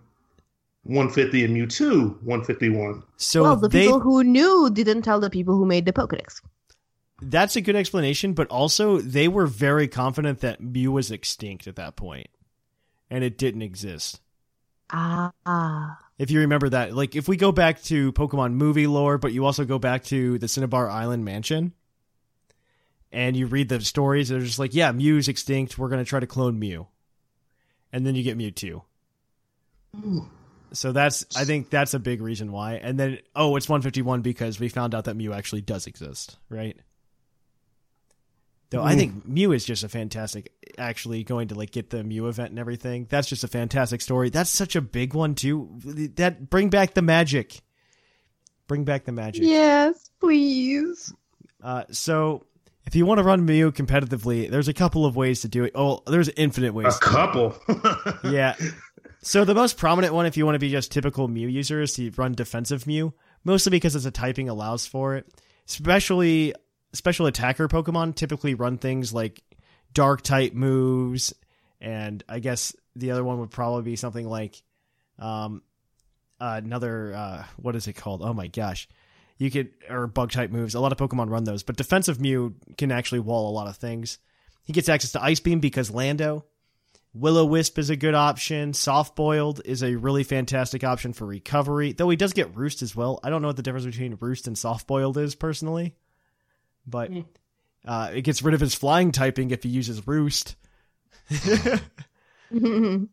Speaker 5: 150 and Mewtwo 151?
Speaker 4: so
Speaker 1: well, the
Speaker 4: they
Speaker 1: people who knew didn't tell the people who made the Pokedex.
Speaker 4: that's a good explanation, but also they were very confident that Mew was extinct at that point, and it didn't exist.
Speaker 1: Ah.
Speaker 4: If you remember that, like if we go back to Pokemon movie lore, but you also go back to the Cinnabar Island mansion, and you read the stories, they're just like, yeah, Mew's extinct. We're gonna try to clone Mew, and then you get Mewtwo. So that's, I think that's a big reason why. And then, oh, it's 151 because we found out that Mew actually does exist, right? Though I think Mew is just a fantastic. Actually, going to like get the Mew event and everything. That's just a fantastic story. That's such a big one too. That bring back the magic. Bring back the magic.
Speaker 1: Yes, please.
Speaker 4: Uh, so if you want to run Mew competitively, there's a couple of ways to do it. Oh, there's infinite ways.
Speaker 5: A
Speaker 4: ways.
Speaker 5: couple. (laughs)
Speaker 4: yeah. So the most prominent one, if you want to be just typical Mew user, is to run defensive Mew, mostly because as a typing allows for it. Especially special attacker Pokemon typically run things like dark type moves, and I guess the other one would probably be something like um another uh what is it called? Oh my gosh. You could or bug type moves. A lot of Pokemon run those, but defensive Mew can actually wall a lot of things. He gets access to Ice Beam because Lando. Will-O-Wisp is a good option. Soft Boiled is a really fantastic option for recovery, though he does get Roost as well. I don't know what the difference between Roost and Soft Boiled is personally, but uh, it gets rid of his flying typing if he uses Roost. (laughs) (laughs)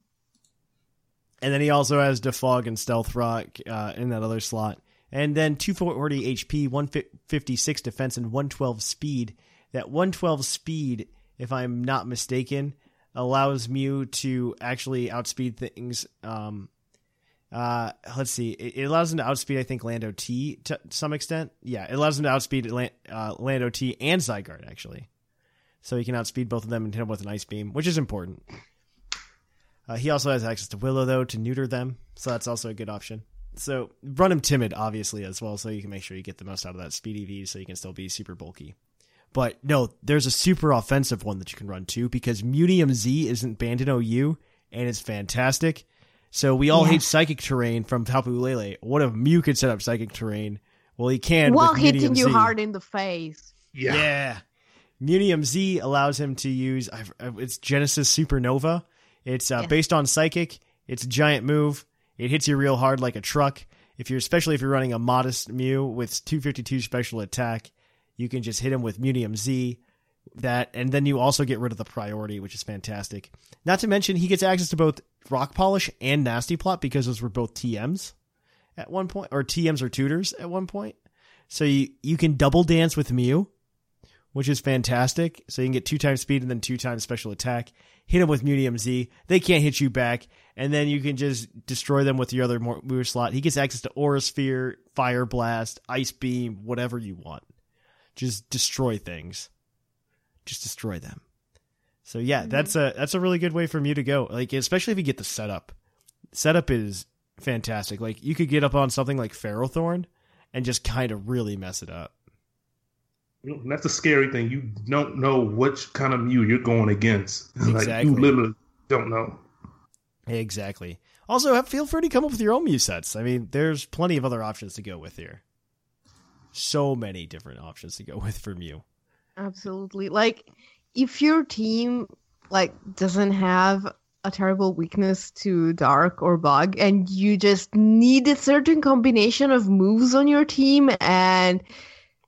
Speaker 4: And then he also has Defog and Stealth Rock uh, in that other slot. And then 240 HP, 156 defense, and 112 speed. That 112 speed, if I'm not mistaken, allows Mew to actually outspeed things. Um, uh, let's see. It, it allows him to outspeed, I think, Lando T to some extent. Yeah, it allows him to outspeed Lan- uh, Lando T and Zygarde, actually. So he can outspeed both of them and hit them with an Ice Beam, which is important. Uh, he also has access to Willow though to neuter them, so that's also a good option. So run him timid, obviously as well, so you can make sure you get the most out of that speed V, so you can still be super bulky. But no, there's a super offensive one that you can run too because Mewnium Z isn't banned in OU and it's fantastic. So we all hate psychic terrain from Tapu Lele. What if Mew could set up psychic terrain? Well, he can.
Speaker 1: While
Speaker 4: with
Speaker 1: hitting
Speaker 4: Mewnium
Speaker 1: you
Speaker 4: Z.
Speaker 1: hard in the face.
Speaker 5: yeah.
Speaker 4: Yeah. Mewnium Z allows him to use it's Genesis Supernova. It's uh,
Speaker 1: Yeah.
Speaker 4: based on Psychic. It's a giant move. It hits you real hard like a truck. If you're especially if you're running a modest Mew with 252 special attack, you can just hit him with Mewnium Z. That and then you also get rid of the priority, which is fantastic. Not to mention he gets access to both Rock Polish and Nasty Plot because those were both TMs at one point, or TMs or tutors at one point. So you you can double dance with Mew which is fantastic. So you can get two times speed and then two times special attack. Hit them with Mewnium Z. They can't hit you back. And then you can just destroy them with your other mo- move slot. He gets access to Aura Sphere, Fire Blast, Ice Beam, whatever you want. Just destroy things. Just destroy them. So yeah, mm-hmm. that's a that's a really good way for Mew to go. Like especially if you get the setup. Setup is fantastic. Like you could get up on something like Ferrothorn and just kind of really mess it up.
Speaker 5: And that's the scary thing. You don't know which kind of Mew you're going against. (laughs) like
Speaker 4: Exactly.
Speaker 5: you literally don't know.
Speaker 4: Exactly. Also, feel free to come up with your own Mew sets. I mean, there's plenty of other options to go with here. So many different options to go (laughs) with from Mew.
Speaker 1: Absolutely. Like if your team like doesn't have a terrible weakness to dark or bug and you just need a certain combination of moves on your team and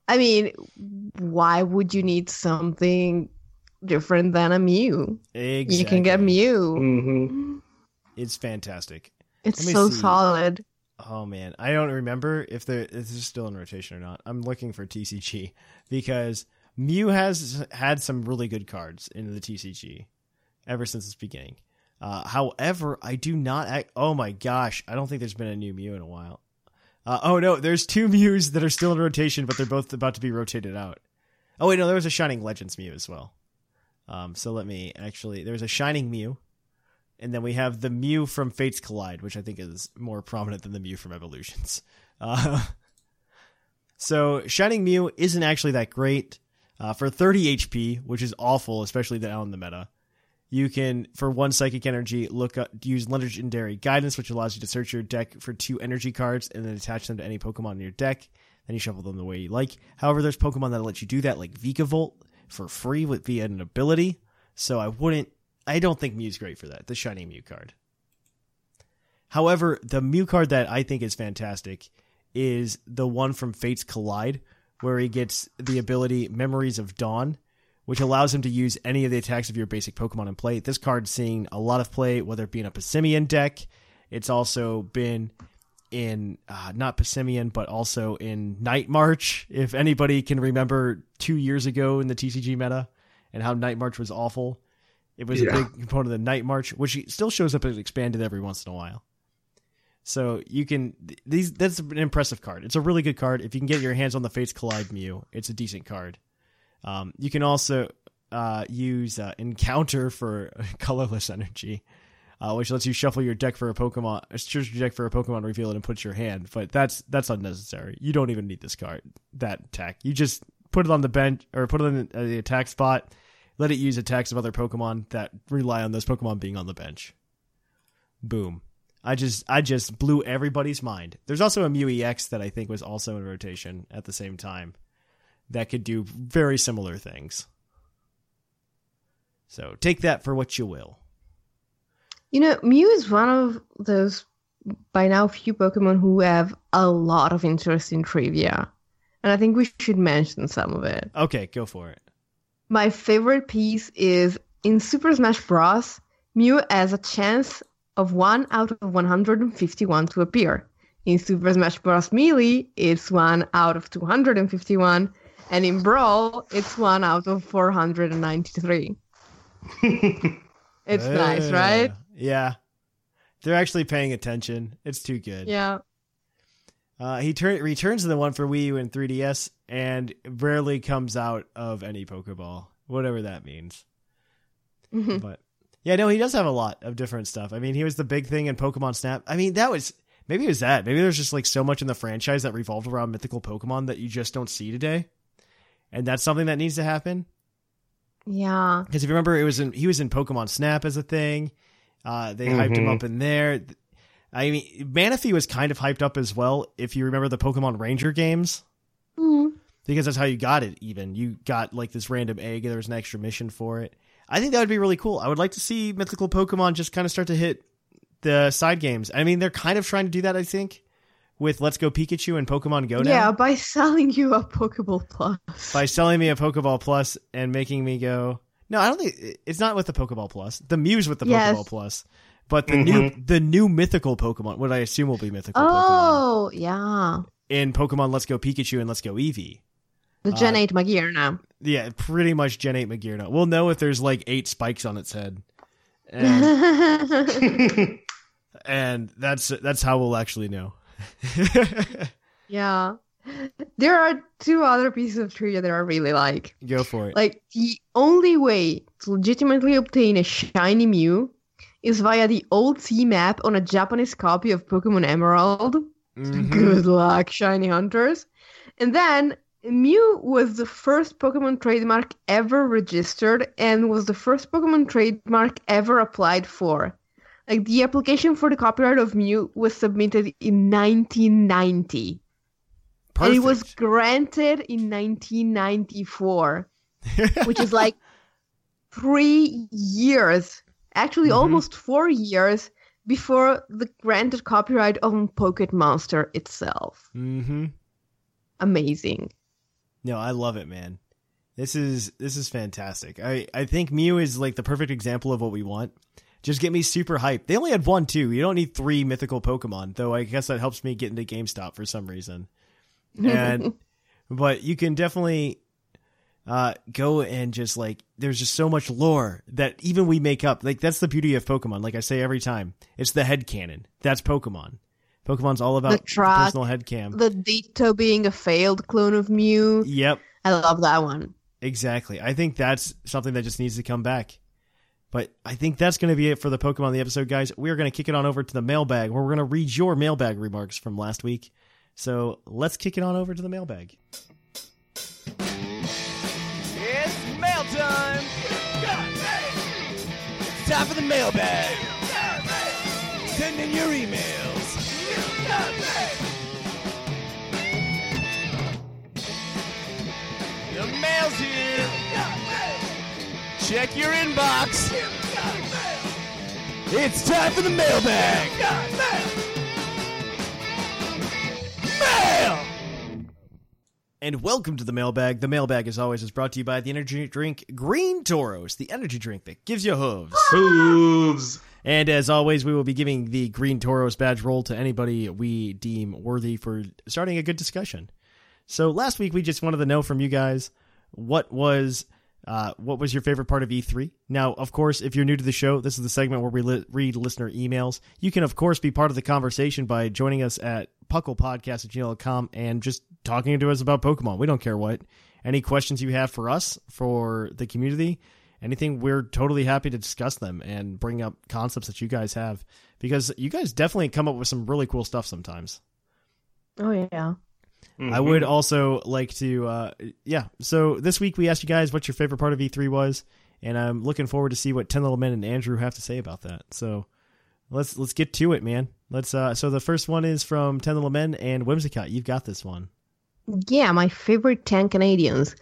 Speaker 1: I mean, why would you need something different than a Mew?
Speaker 4: Exactly.
Speaker 1: You can get Mew.
Speaker 5: hmm
Speaker 4: It's fantastic.
Speaker 1: It's so
Speaker 4: see.
Speaker 1: solid.
Speaker 4: Oh man, I don't remember if there this is still in rotation or not. I'm looking for TCG because Mew has had some really good cards in the TCG ever since its beginning. Uh, however, I do not. Act, oh my gosh, I don't think there's been a new Mew in a while. Uh, oh no, there's two Mews that are still in rotation, but they're both about to be rotated out. Oh wait, no, there was a Shining Legends Mew as well. Um, so let me actually. There's a Shining Mew, and then we have the Mew from Fates Collide, which I think is more prominent than the Mew from Evolutions. (laughs) Uh, so Shining Mew isn't actually that great. Uh, for 30 HP, which is awful, especially now in the meta, you can, for one psychic energy, look up, use legendary guidance, which allows you to search your deck for two energy cards and then attach them to any Pokemon in your deck. Then you shuffle them the way you like. However, there's Pokemon that'll let you do that, like Vikavolt, for free with via an ability. So I wouldn't. I don't think Mew's great for that. The shiny Mew card. However, the Mew card that I think is fantastic is the one from Fates Collide, where he gets the ability Memories of Dawn, which allows him to use any of the attacks of your basic Pokemon in play. This card's seeing a lot of play, whether it be in a Passimian deck. It's also been in uh, not Passimian, but also in Night March. If anybody can remember two years ago in the TCG meta, and how Night March was awful. It was
Speaker 5: Yeah.
Speaker 4: a big component of the Night March, which still shows up as expanded every once in a while. So you can these that's an impressive card. It's a really good card. If you can get your hands on the Fates Collide Mew, it's a decent card. Um, you can also uh, use uh, Encounter for (laughs) colorless energy, uh, which lets you shuffle your deck for a Pokemon, choose your deck for a Pokemon, reveal it, and put your hand. But that's that's unnecessary. You don't even need this card. That attack. You just put it on the bench or put it in uh, the attack spot. Let it use attacks of other Pokemon that rely on those Pokemon being on the bench. Boom. I just I just blew everybody's mind. There's also a Mew EX that I think was also in rotation at the same time that could do very similar things. So take that for what you will.
Speaker 1: You know, Mew is one of those by now few Pokemon who have a lot of interest in trivia. And I think we should mention some of it.
Speaker 4: Okay, go for it.
Speaker 1: My favorite piece is in Super Smash Bros. Mew has a chance of 1 out of 151 to appear. In Super Smash Bros. Melee, it's 1 out of 251. And in Brawl, it's 1 out of 493. (laughs) It's nice, right?
Speaker 4: Yeah. They're actually paying attention. It's too good.
Speaker 1: Yeah.
Speaker 4: Uh, he tur- returns to the one for Wii U and 3DS and rarely comes out of any Pokeball, whatever that means.
Speaker 1: Mhm.
Speaker 4: But yeah, no, he does have a lot of different stuff. I mean, he was the big thing in Pokemon Snap. I mean, that was maybe it was that. Maybe there's just like so much in the franchise that revolved around mythical Pokemon that you just don't see today, and that's something that needs to happen.
Speaker 1: Yeah.
Speaker 4: Because if you remember, it was in he was in Pokemon Snap as a thing. Uh, they hyped him
Speaker 5: Mhm.
Speaker 4: up in there. I mean, Manaphy was kind of hyped up as well. If you remember the Pokemon Ranger games,
Speaker 1: Mm.
Speaker 4: because that's how you got it. Even you got like this random egg, and there was an extra mission for it. I think that would be really cool. I would like to see mythical Pokemon just kind of start to hit the side games. I mean, they're kind of trying to do that. I think with Let's Go Pikachu and Pokemon Go now
Speaker 1: Yeah, by selling you a Pokeball Plus.
Speaker 4: by selling me a Pokeball Plus and making me go. No, I don't think it's not with the Pokeball Plus. The Muse with the
Speaker 1: Yes.
Speaker 4: Pokeball Plus, but the new the new mythical Pokemon, what I assume will be mythical Pokemon
Speaker 1: Oh, yeah.
Speaker 4: in Pokemon Let's Go Pikachu and Let's Go Eevee.
Speaker 1: The Gen
Speaker 4: Uh,
Speaker 1: 8 Magier now.
Speaker 4: Yeah, pretty much Gen Eight Magearna. We'll know if there's like eight spikes on its head, and, (laughs) and that's that's how we'll actually know. (laughs)
Speaker 1: yeah. There are two other pieces of trivia that I really like.
Speaker 4: Go for it.
Speaker 1: Like, the only way to legitimately obtain a shiny Mew is via the old Sea map on a Japanese copy of Pokemon Emerald.
Speaker 4: Mhm.
Speaker 1: Good luck, shiny hunters. And then Mew was the first Pokemon trademark ever registered and was the first Pokemon trademark ever applied for. Like the application for the copyright of Mew was submitted in 1990 and it was granted in 1994, (laughs) which is like 3 years, actually
Speaker 4: Mhm.
Speaker 1: almost 4 years before the granted copyright on Pocket Monster itself.
Speaker 4: mm-hmm.
Speaker 1: Amazing.
Speaker 4: No, I love it, man. This is this is fantastic. I I think Mew is like the perfect example of what we want. Just get me super hyped. They only had one too. You don't need three mythical Pokemon, though. I guess that helps me get into GameStop for some reason. (laughs) And but you can definitely uh go and just like there's just so much lore that even we make up. Like that's the beauty of Pokemon. Like I say every time, it's the head canon. That's Pokemon. Pokemon's all about
Speaker 1: The track,
Speaker 4: personal head cam.
Speaker 1: The Ditto being a failed clone of Mew.
Speaker 4: Yep.
Speaker 1: I love that one.
Speaker 4: Exactly. I think that's something that just needs to come back. But I think that's going to be it for the Pokemon the episode, guys. We're going to kick it on over to the mailbag where we're going to read your mailbag remarks from last week. So let's kick it on over to the mailbag.
Speaker 3: Time for the mailbag. Send in your emails. The mail's here. Check your inbox. It's time for the mailbag. Mail.
Speaker 4: And welcome to the mailbag. The mailbag, as always, is brought to you by the energy drink Green Tauros, the energy drink that gives you hooves. (gasps)
Speaker 5: Hooves.
Speaker 4: And as always, we will be giving the Green Tauros badge roll to anybody we deem worthy for starting a good discussion. So last week, we just wanted to know from you guys what was Uh, what was your favorite part of E3? Now, of course, if you're new to the show, this is the segment where we li- read listener emails. You can, of course, be part of the conversation by joining us at pucklepodcast at gmail.com and just talking to us about Pokemon. We don't care what. Any questions you have for us, for the community, anything, we're totally happy to discuss them and bring up concepts that you guys have because you guys definitely come up with some really cool stuff sometimes.
Speaker 1: Oh yeah.
Speaker 4: I would also like to, uh, yeah. So this week we asked you guys what your favorite part of E3 was, and I'm looking forward to see what Ten Little Men and Andrew have to say about that. So let's let's get to it, man. Let's. Uh, so the first one is from Ten Little Men and Whimsicott. You've got this one.
Speaker 1: Yeah, my favorite 10 Canadians.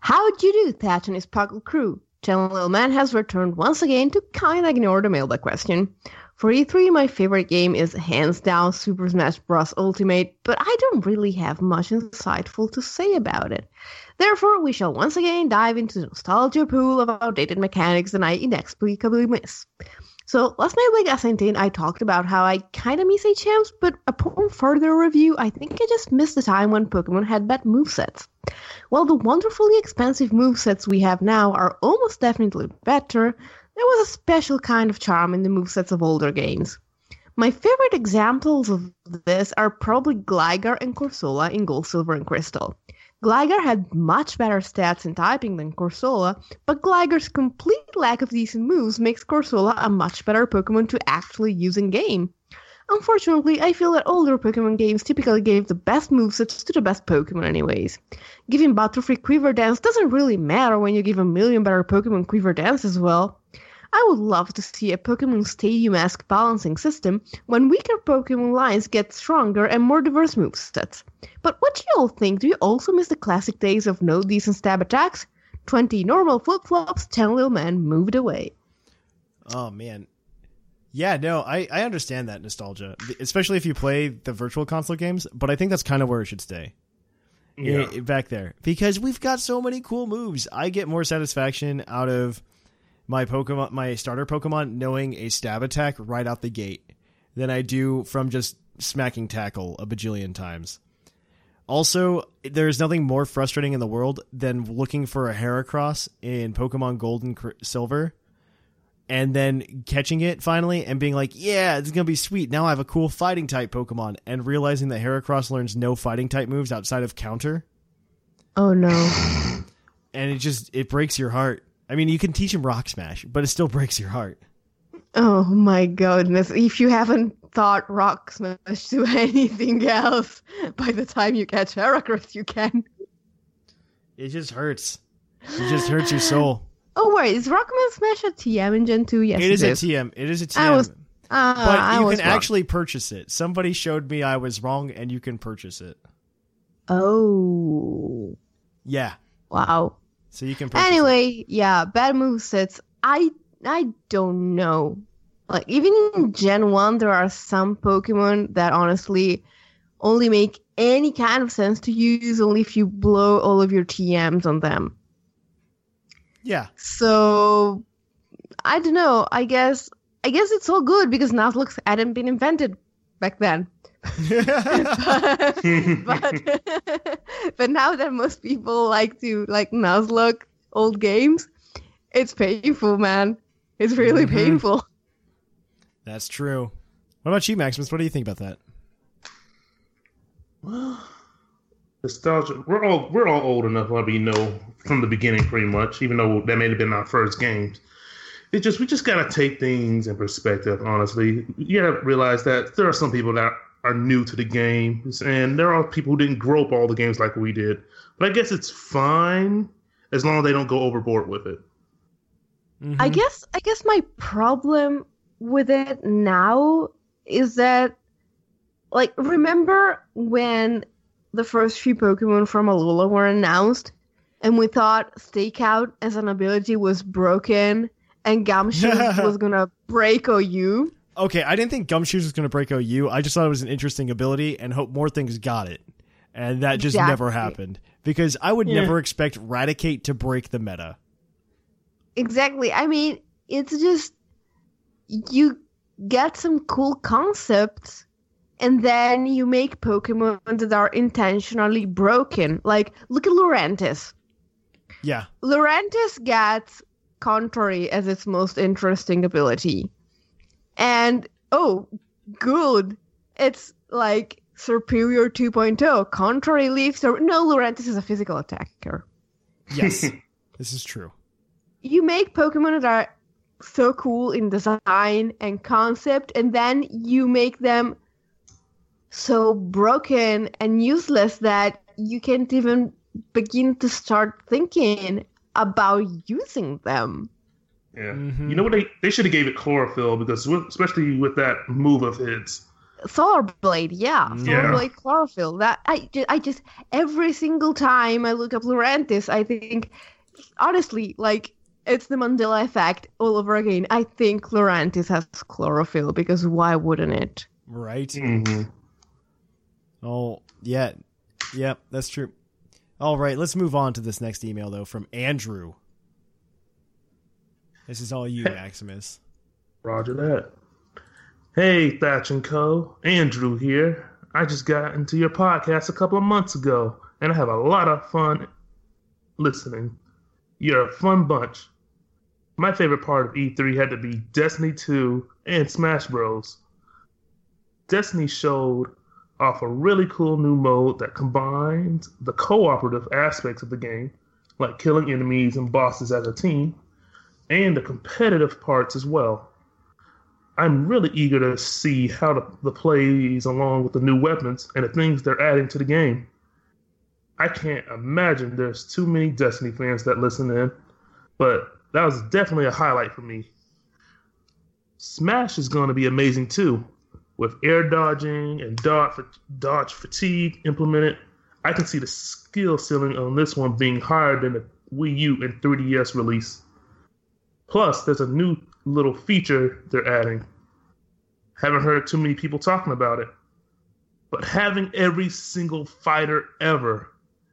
Speaker 1: How'd you do, Thatch and his Puckle crew? Ten Little Man has returned once again to kinda ignore the mailbag question. For E3, my favorite game is hands down Super Smash Bros. Ultimate, but I don't really have much insightful to say about it. Therefore, we shall once again dive into the nostalgia pool of outdated mechanics that I inexplicably miss. So, last mailbag as I I talked about how I kinda miss HMs, but upon further review, I think I just missed the time when Pokemon had bad movesets. While the wonderfully expensive movesets we have now are almost definitely better, there was a special kind of charm in the movesets of older games. My favorite examples of this are probably Gligar and Corsola in Gold, Silver, and Crystal. Gligar had much better stats in typing than Corsola, but Gligar's complete lack of decent moves makes Corsola a much better Pokemon to actually use in game. Unfortunately, I feel that older Pokemon games typically gave the best movesets to the best Pokemon anyways. Giving Butterfree Quiver Dance doesn't really matter when you give a million better Pokemon Quiver Dance as well. I would love to see a Pokemon Stadium-esque balancing system when weaker Pokemon lines get stronger and more diverse movesets. But what do you all think? Do you also miss the classic days of no decent stab attacks? 20 normal flip-flops, 10 little men moved away.
Speaker 4: Oh man. Yeah, no, I, I understand that nostalgia, especially if you play the virtual console games, but I think that's kind of where it should stay.
Speaker 5: Yeah.
Speaker 4: I- back there because we've got so many cool moves. I get more satisfaction out of my Pokemon, my starter Pokemon, knowing a stab attack right out the gate than I do from just smacking tackle a bajillion times. Also, there's nothing more frustrating in the world than looking for a Heracross in Pokemon Gold and Silver and then catching it finally and being like, yeah, it's going to be sweet. Now I have a cool fighting type Pokemon and realizing that Heracross learns no fighting type moves outside of counter
Speaker 1: Oh no.
Speaker 4: and it just it breaks your heart. I mean, you can teach him Rock Smash, but it still breaks your heart.
Speaker 1: Oh my goodness. If you haven't thought Rock Smash to (laughs) anything else, by the time you catch Heracross, you can.
Speaker 4: It just hurts. It just hurts your soul. (gasps)
Speaker 1: Oh, wait, is Rock Smash a TM in Gen 2? Yes,
Speaker 4: it is
Speaker 1: it
Speaker 4: a. TM. It is a TM.
Speaker 1: I was- Ah,
Speaker 4: but
Speaker 1: I
Speaker 4: you can
Speaker 1: wrong.
Speaker 4: actually purchase it. Somebody showed me I was wrong, and you can purchase it.
Speaker 1: Oh.
Speaker 4: Yeah,
Speaker 1: Wow.
Speaker 4: So you can. Purchase it.
Speaker 1: Anyway, yeah, bad movesets. I I don't know. Like even in Gen One, there are some Pokemon that honestly only make any kind of sense to use only if you blow all of your TMs on them.
Speaker 4: yeah,
Speaker 1: So I don't know. I guess I guess it's all good because Nuzlocke hadn't been invented back then. (laughs) but, but (laughs) (laughs) but now that most people like to like Nuzlocke old games, it's painful, man. It's really
Speaker 4: Mhm.
Speaker 1: painful.
Speaker 4: that's true. What about you, Maximus? What do you think about that? (sighs)
Speaker 5: nostalgia. We're all we're all old enough, let me know from the beginning, pretty much. Even though that may have been our first games, it just we just gotta take things in perspective. Honestly, you gotta realize that there are some people that are new to the games, and there are people who didn't grow up all the games like we did. But I guess it's fine as long as they don't go overboard with it.
Speaker 1: I
Speaker 4: Mhm.
Speaker 1: guess I guess my problem with it now is that like remember when the first few Pokemon from Alola were announced and we thought Stakeout as an ability was broken and Gumshoe (laughs) was gonna break OU?
Speaker 4: Okay, I didn't think Gumshoos was going to break OU. I just thought it was an interesting ability and hope more things got it. And that just never happened. Because I would
Speaker 7: Yeah.
Speaker 4: never expect Raticate to break the meta.
Speaker 1: Exactly. I mean, it's just you get some cool concepts and then you make Pokemon that are intentionally broken. Like, look at Lurantis.
Speaker 4: Yeah.
Speaker 1: Lurantis gets contrary as its most interesting ability. And oh, good. It's like Serperior 2.0. Contrary leaves or no, Lurantis is a physical attacker.
Speaker 4: Yes. (laughs) this is true.
Speaker 1: You make Pokemon that are so cool in design and concept, and then you make them so broken and useless that you can't even begin to start thinking about using them.
Speaker 5: Yeah.
Speaker 4: Mhm.
Speaker 5: You know what? They they should have gave it chlorophyll because with, especially with that move of his.
Speaker 1: Solar Blade, yeah, Solar
Speaker 5: Yeah.
Speaker 1: Blade chlorophyll. That I, ju- I just every single time I look up Lurantis, I think, honestly, like it's the Mandela effect all over again. I think Lurantis has chlorophyll because why wouldn't it?
Speaker 4: Right.
Speaker 5: Mhm.
Speaker 4: Oh, yeah. Yep, that's true. All right, let's move on to this next email, though, from Andrew. This is all you, Maximus. (laughs)
Speaker 5: Roger that. Hey, Thatch and Co. Andrew here. I just got into your podcast a couple of months ago, and I have a lot of fun listening. You're a fun bunch. My favorite part of E3 had to be Destiny 2 and Smash Bros. Destiny showed off a really cool new mode that combines the cooperative aspects of the game, like killing enemies and bosses as a team, and the competitive parts as well. I'm really eager to see how the, the plays along with the new weapons and the things they're adding to the game. I can't imagine there's too many Destiny fans that listen in, but that was definitely a highlight for me. Smash is going to be amazing too, with air dodging and dodge, dodge fatigue implemented. I can see the skill ceiling on this one being higher than the Wii U and 3DS release. Plus, there's a new little feature they're adding. Haven't heard too many people talking about it. But having every single fighter ever,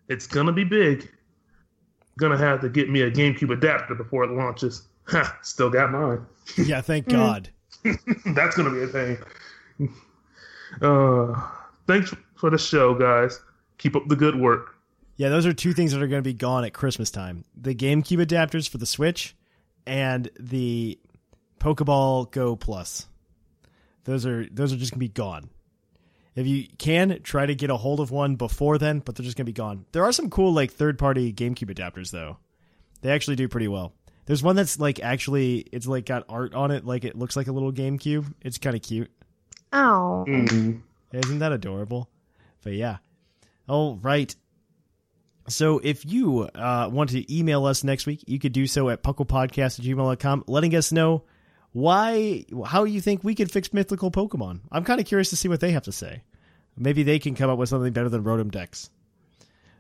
Speaker 5: it's gonna be big. Gonna have to get me a GameCube adapter before it launches. Ha, still got mine.
Speaker 4: Yeah, thank (laughs) God. (laughs)
Speaker 5: That's gonna be a thing. Uh, thanks for the show, guys. Keep up the good work.
Speaker 4: Yeah, those are two things that are going to be gone at Christmas time the GameCube adapters for the Switch and the Pokeball Go Plus. Those are those are just gonna be gone. If you can try to get a hold of one before then, but they're just gonna be gone. There are some cool like third party GameCube adapters though. They actually do pretty well. There's one that's like actually it's like got art on it, like it looks like a little GameCube. It's kind of cute.
Speaker 1: Oh,
Speaker 5: Mm.
Speaker 4: Isn't that adorable? But yeah. All right. So if you uh, want to email us next week, you could do so at pucklepodcast at gmail.com, letting us know why, how you think we could fix mythical Pokemon. I'm kind of curious to see what they have to say. Maybe they can come up with something better than Rotom Dex.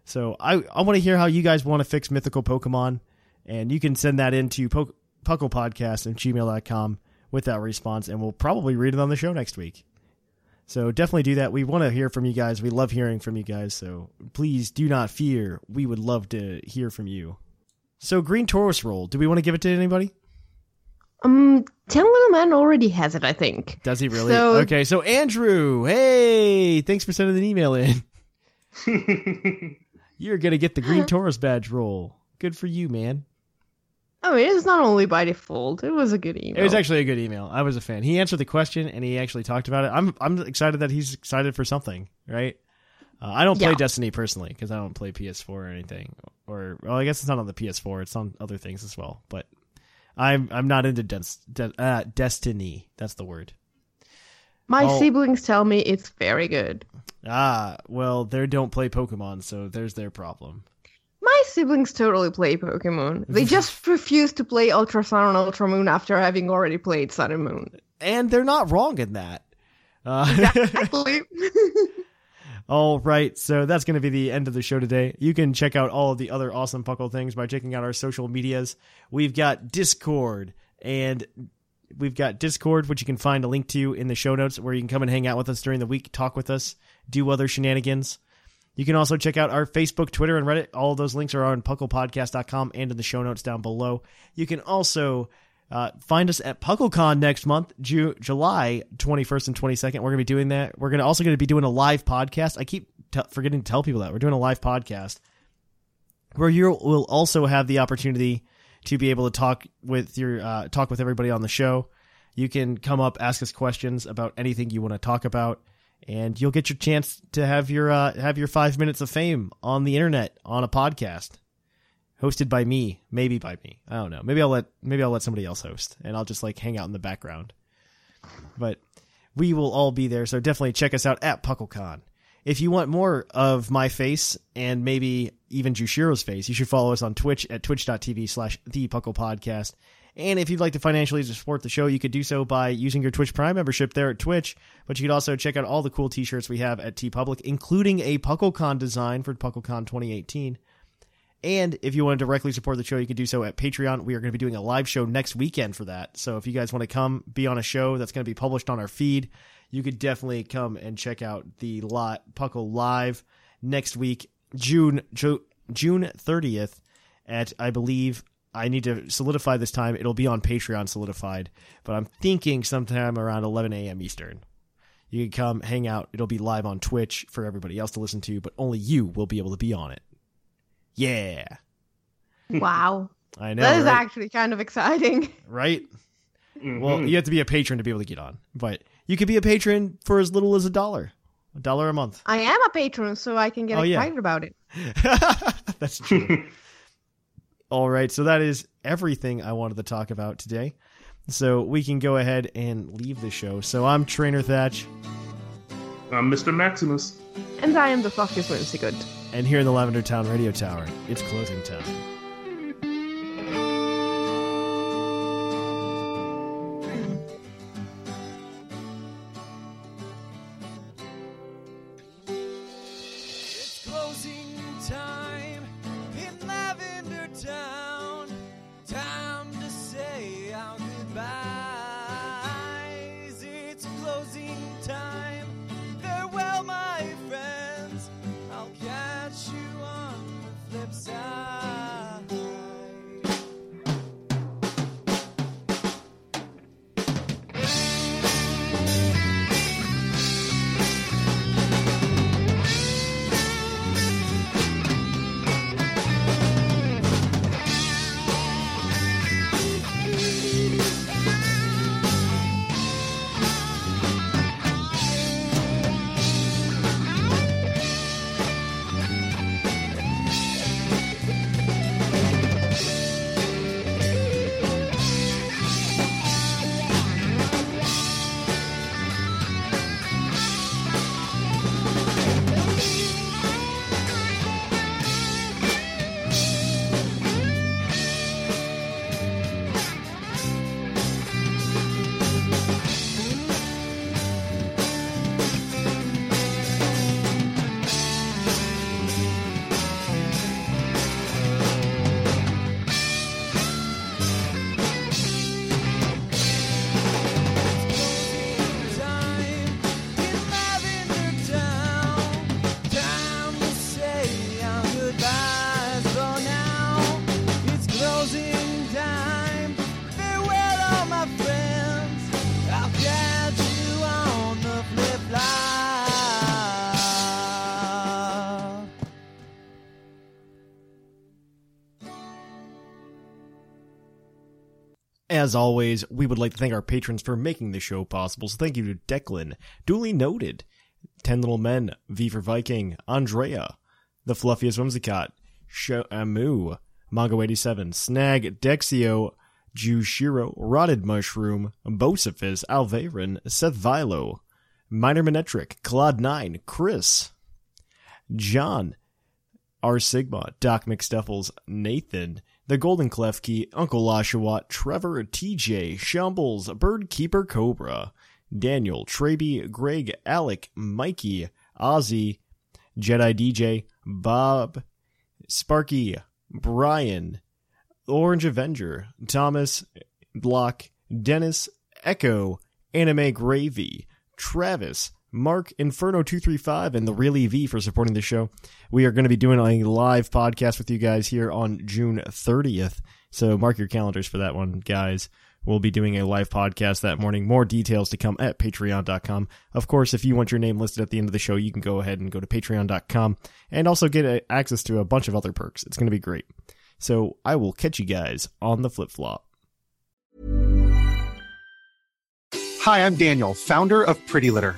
Speaker 4: So I, I want to hear how you guys want to fix mythical Pokemon, and you can send that into po- pucklepodcast at gmail.com with that response, and we'll probably read it on the show next week. So definitely do that. We want to hear from you guys. We love hearing from you guys. So please do not fear. We would love to hear from you. So Green Tauros roll. Do we want to give it to anybody?
Speaker 1: um, Ten Little Man already has it, I think.
Speaker 4: Does he really?
Speaker 1: So-
Speaker 4: okay. So Andrew, hey, thanks for sending an email in. (laughs) You're gonna get the Green (laughs) Tauros badge roll. Good for you, man.
Speaker 1: I mean, it's not only by default. It was a good email.
Speaker 4: It was actually a good email. I was a fan. He answered the question and he actually talked about it. I'm I'm excited that he's excited for something, right? Uh, I don't play
Speaker 1: Yeah.
Speaker 4: Destiny personally because I don't play PS4 or anything. Or well, I guess it's not on the PS4. It's on other things as well. But I'm I'm not into Des- De- uh, Destiny. That's the word.
Speaker 1: My
Speaker 4: Oh.
Speaker 1: siblings tell me it's very good.
Speaker 4: Ah, well, they don't play Pokemon, so there's their problem.
Speaker 1: My siblings totally play Pokemon. They (laughs) just refuse to play Ultra Sun and Ultra Moon after having already played Sun and Moon.
Speaker 4: And they're not wrong in that. Uh,
Speaker 1: Exactly. (laughs) (laughs)
Speaker 4: All right, so that's going to be the end of the show today. You can check out all of the other awesome Puckle things by checking out our social medias. We've got Discord, and we've got Discord, which you can find a link to in the show notes, where you can come and hang out with us during the week, talk with us, do other shenanigans. You can also check out our Facebook, Twitter, and Reddit. All those links are on pucklepodcast.com and in the show notes down below. You can also uh, find us at PuckleCon next month, Ju- July 21st and 22nd. We're going to be doing that. We're going to also going to be doing a live podcast. I keep t- forgetting to tell people that we're doing a live podcast where you will also have the opportunity to be able to talk with your uh, talk with everybody on the show. You can come up, ask us questions about anything you want to talk about, and you'll get your chance to have your uh, have your five minutes of fame on the internet on a podcast, hosted by me, maybe by me. I don't know. Maybe I'll let maybe I'll let somebody else host, and I'll just like hang out in the background. But we will all be there, so definitely check us out at PuckleCon. If you want more of my face and maybe even Jushiro's face, you should follow us on Twitch at twitch.tv slash the Podcast. And if you'd like to financially support the show, you could do so by using your Twitch Prime membership there at Twitch. But you could also check out all the cool t-shirts we have at TeePublic, including a PuckleCon design for PuckleCon 2018. And if you want to directly support the show, you can do so at Patreon. We are going to be doing a live show next weekend for that. So if you guys want to come be on a show that's going to be published on our feed, you could definitely come and check out the lot Puckle live next week, June June 30th at I believe I need to solidify this time. It'll be on Patreon solidified, but I'm thinking sometime around 11 a.m. Eastern. You can come hang out. It'll be live on Twitch for everybody else to listen to, but only you will be able to be on it. Yeah,
Speaker 1: Wow. (laughs)
Speaker 4: I know.
Speaker 1: that is
Speaker 4: right?
Speaker 1: actually kind of exciting. (laughs)
Speaker 4: right?
Speaker 5: Mhm.
Speaker 4: Well, you have to be a patron to be able to get on, but you could be a patron for as little as a dollar, a dollar a month.
Speaker 1: I am a patron, so I can get
Speaker 4: Oh, yeah.
Speaker 1: excited about it. (laughs)
Speaker 4: That's true. All right, so that is everything I wanted to talk about today. So we can go ahead and leave the show. So I'm Trainer Thatch,
Speaker 5: I'm Mr. Maximus.
Speaker 1: And I am the fucking Good.
Speaker 4: and here in the Lavender Town Radio Tower, it's closing time. As always, we would like to thank our patrons for making the show possible. So thank you to Declan, duly noted, Ten Little Men, V for Viking, Andrea, The Fluffiest Whimsicott, Shamu, Mongo87, Snag, Dexio, Jushiro, Rotted Mushroom, Bocephus, Alvarin, Seth Vilo, Minor Manetric, Claude9, Chris, John, R. Sigma, Doc McStuffles, Nathan, The Golden Clef Key, Uncle Lashawat, Trevor, TJ, Shambles, Birdkeeper Cobra, Daniel, Traby, Greg, Alec, Mikey, Ozzy, Jedi DJ, Bob, Sparky, Brian, Orange Avenger, Thomas, Block, Dennis, Echo, Anime Gravy, Travis, Mark, Inferno235, and the Real EV for supporting the show. We are going to be doing a live podcast with you guys here on June 30th. So mark your calendars for that one, guys. We'll be doing a live podcast that morning. More details to come at patreon.com. Of course, if you want your name listed at the end of the show, you can go ahead and go to patreon.com and also get access to a bunch of other perks. It's going to be great. So I will catch you guys on the flip flop.
Speaker 8: Hi, I'm Daniel, founder of Pretty Litter.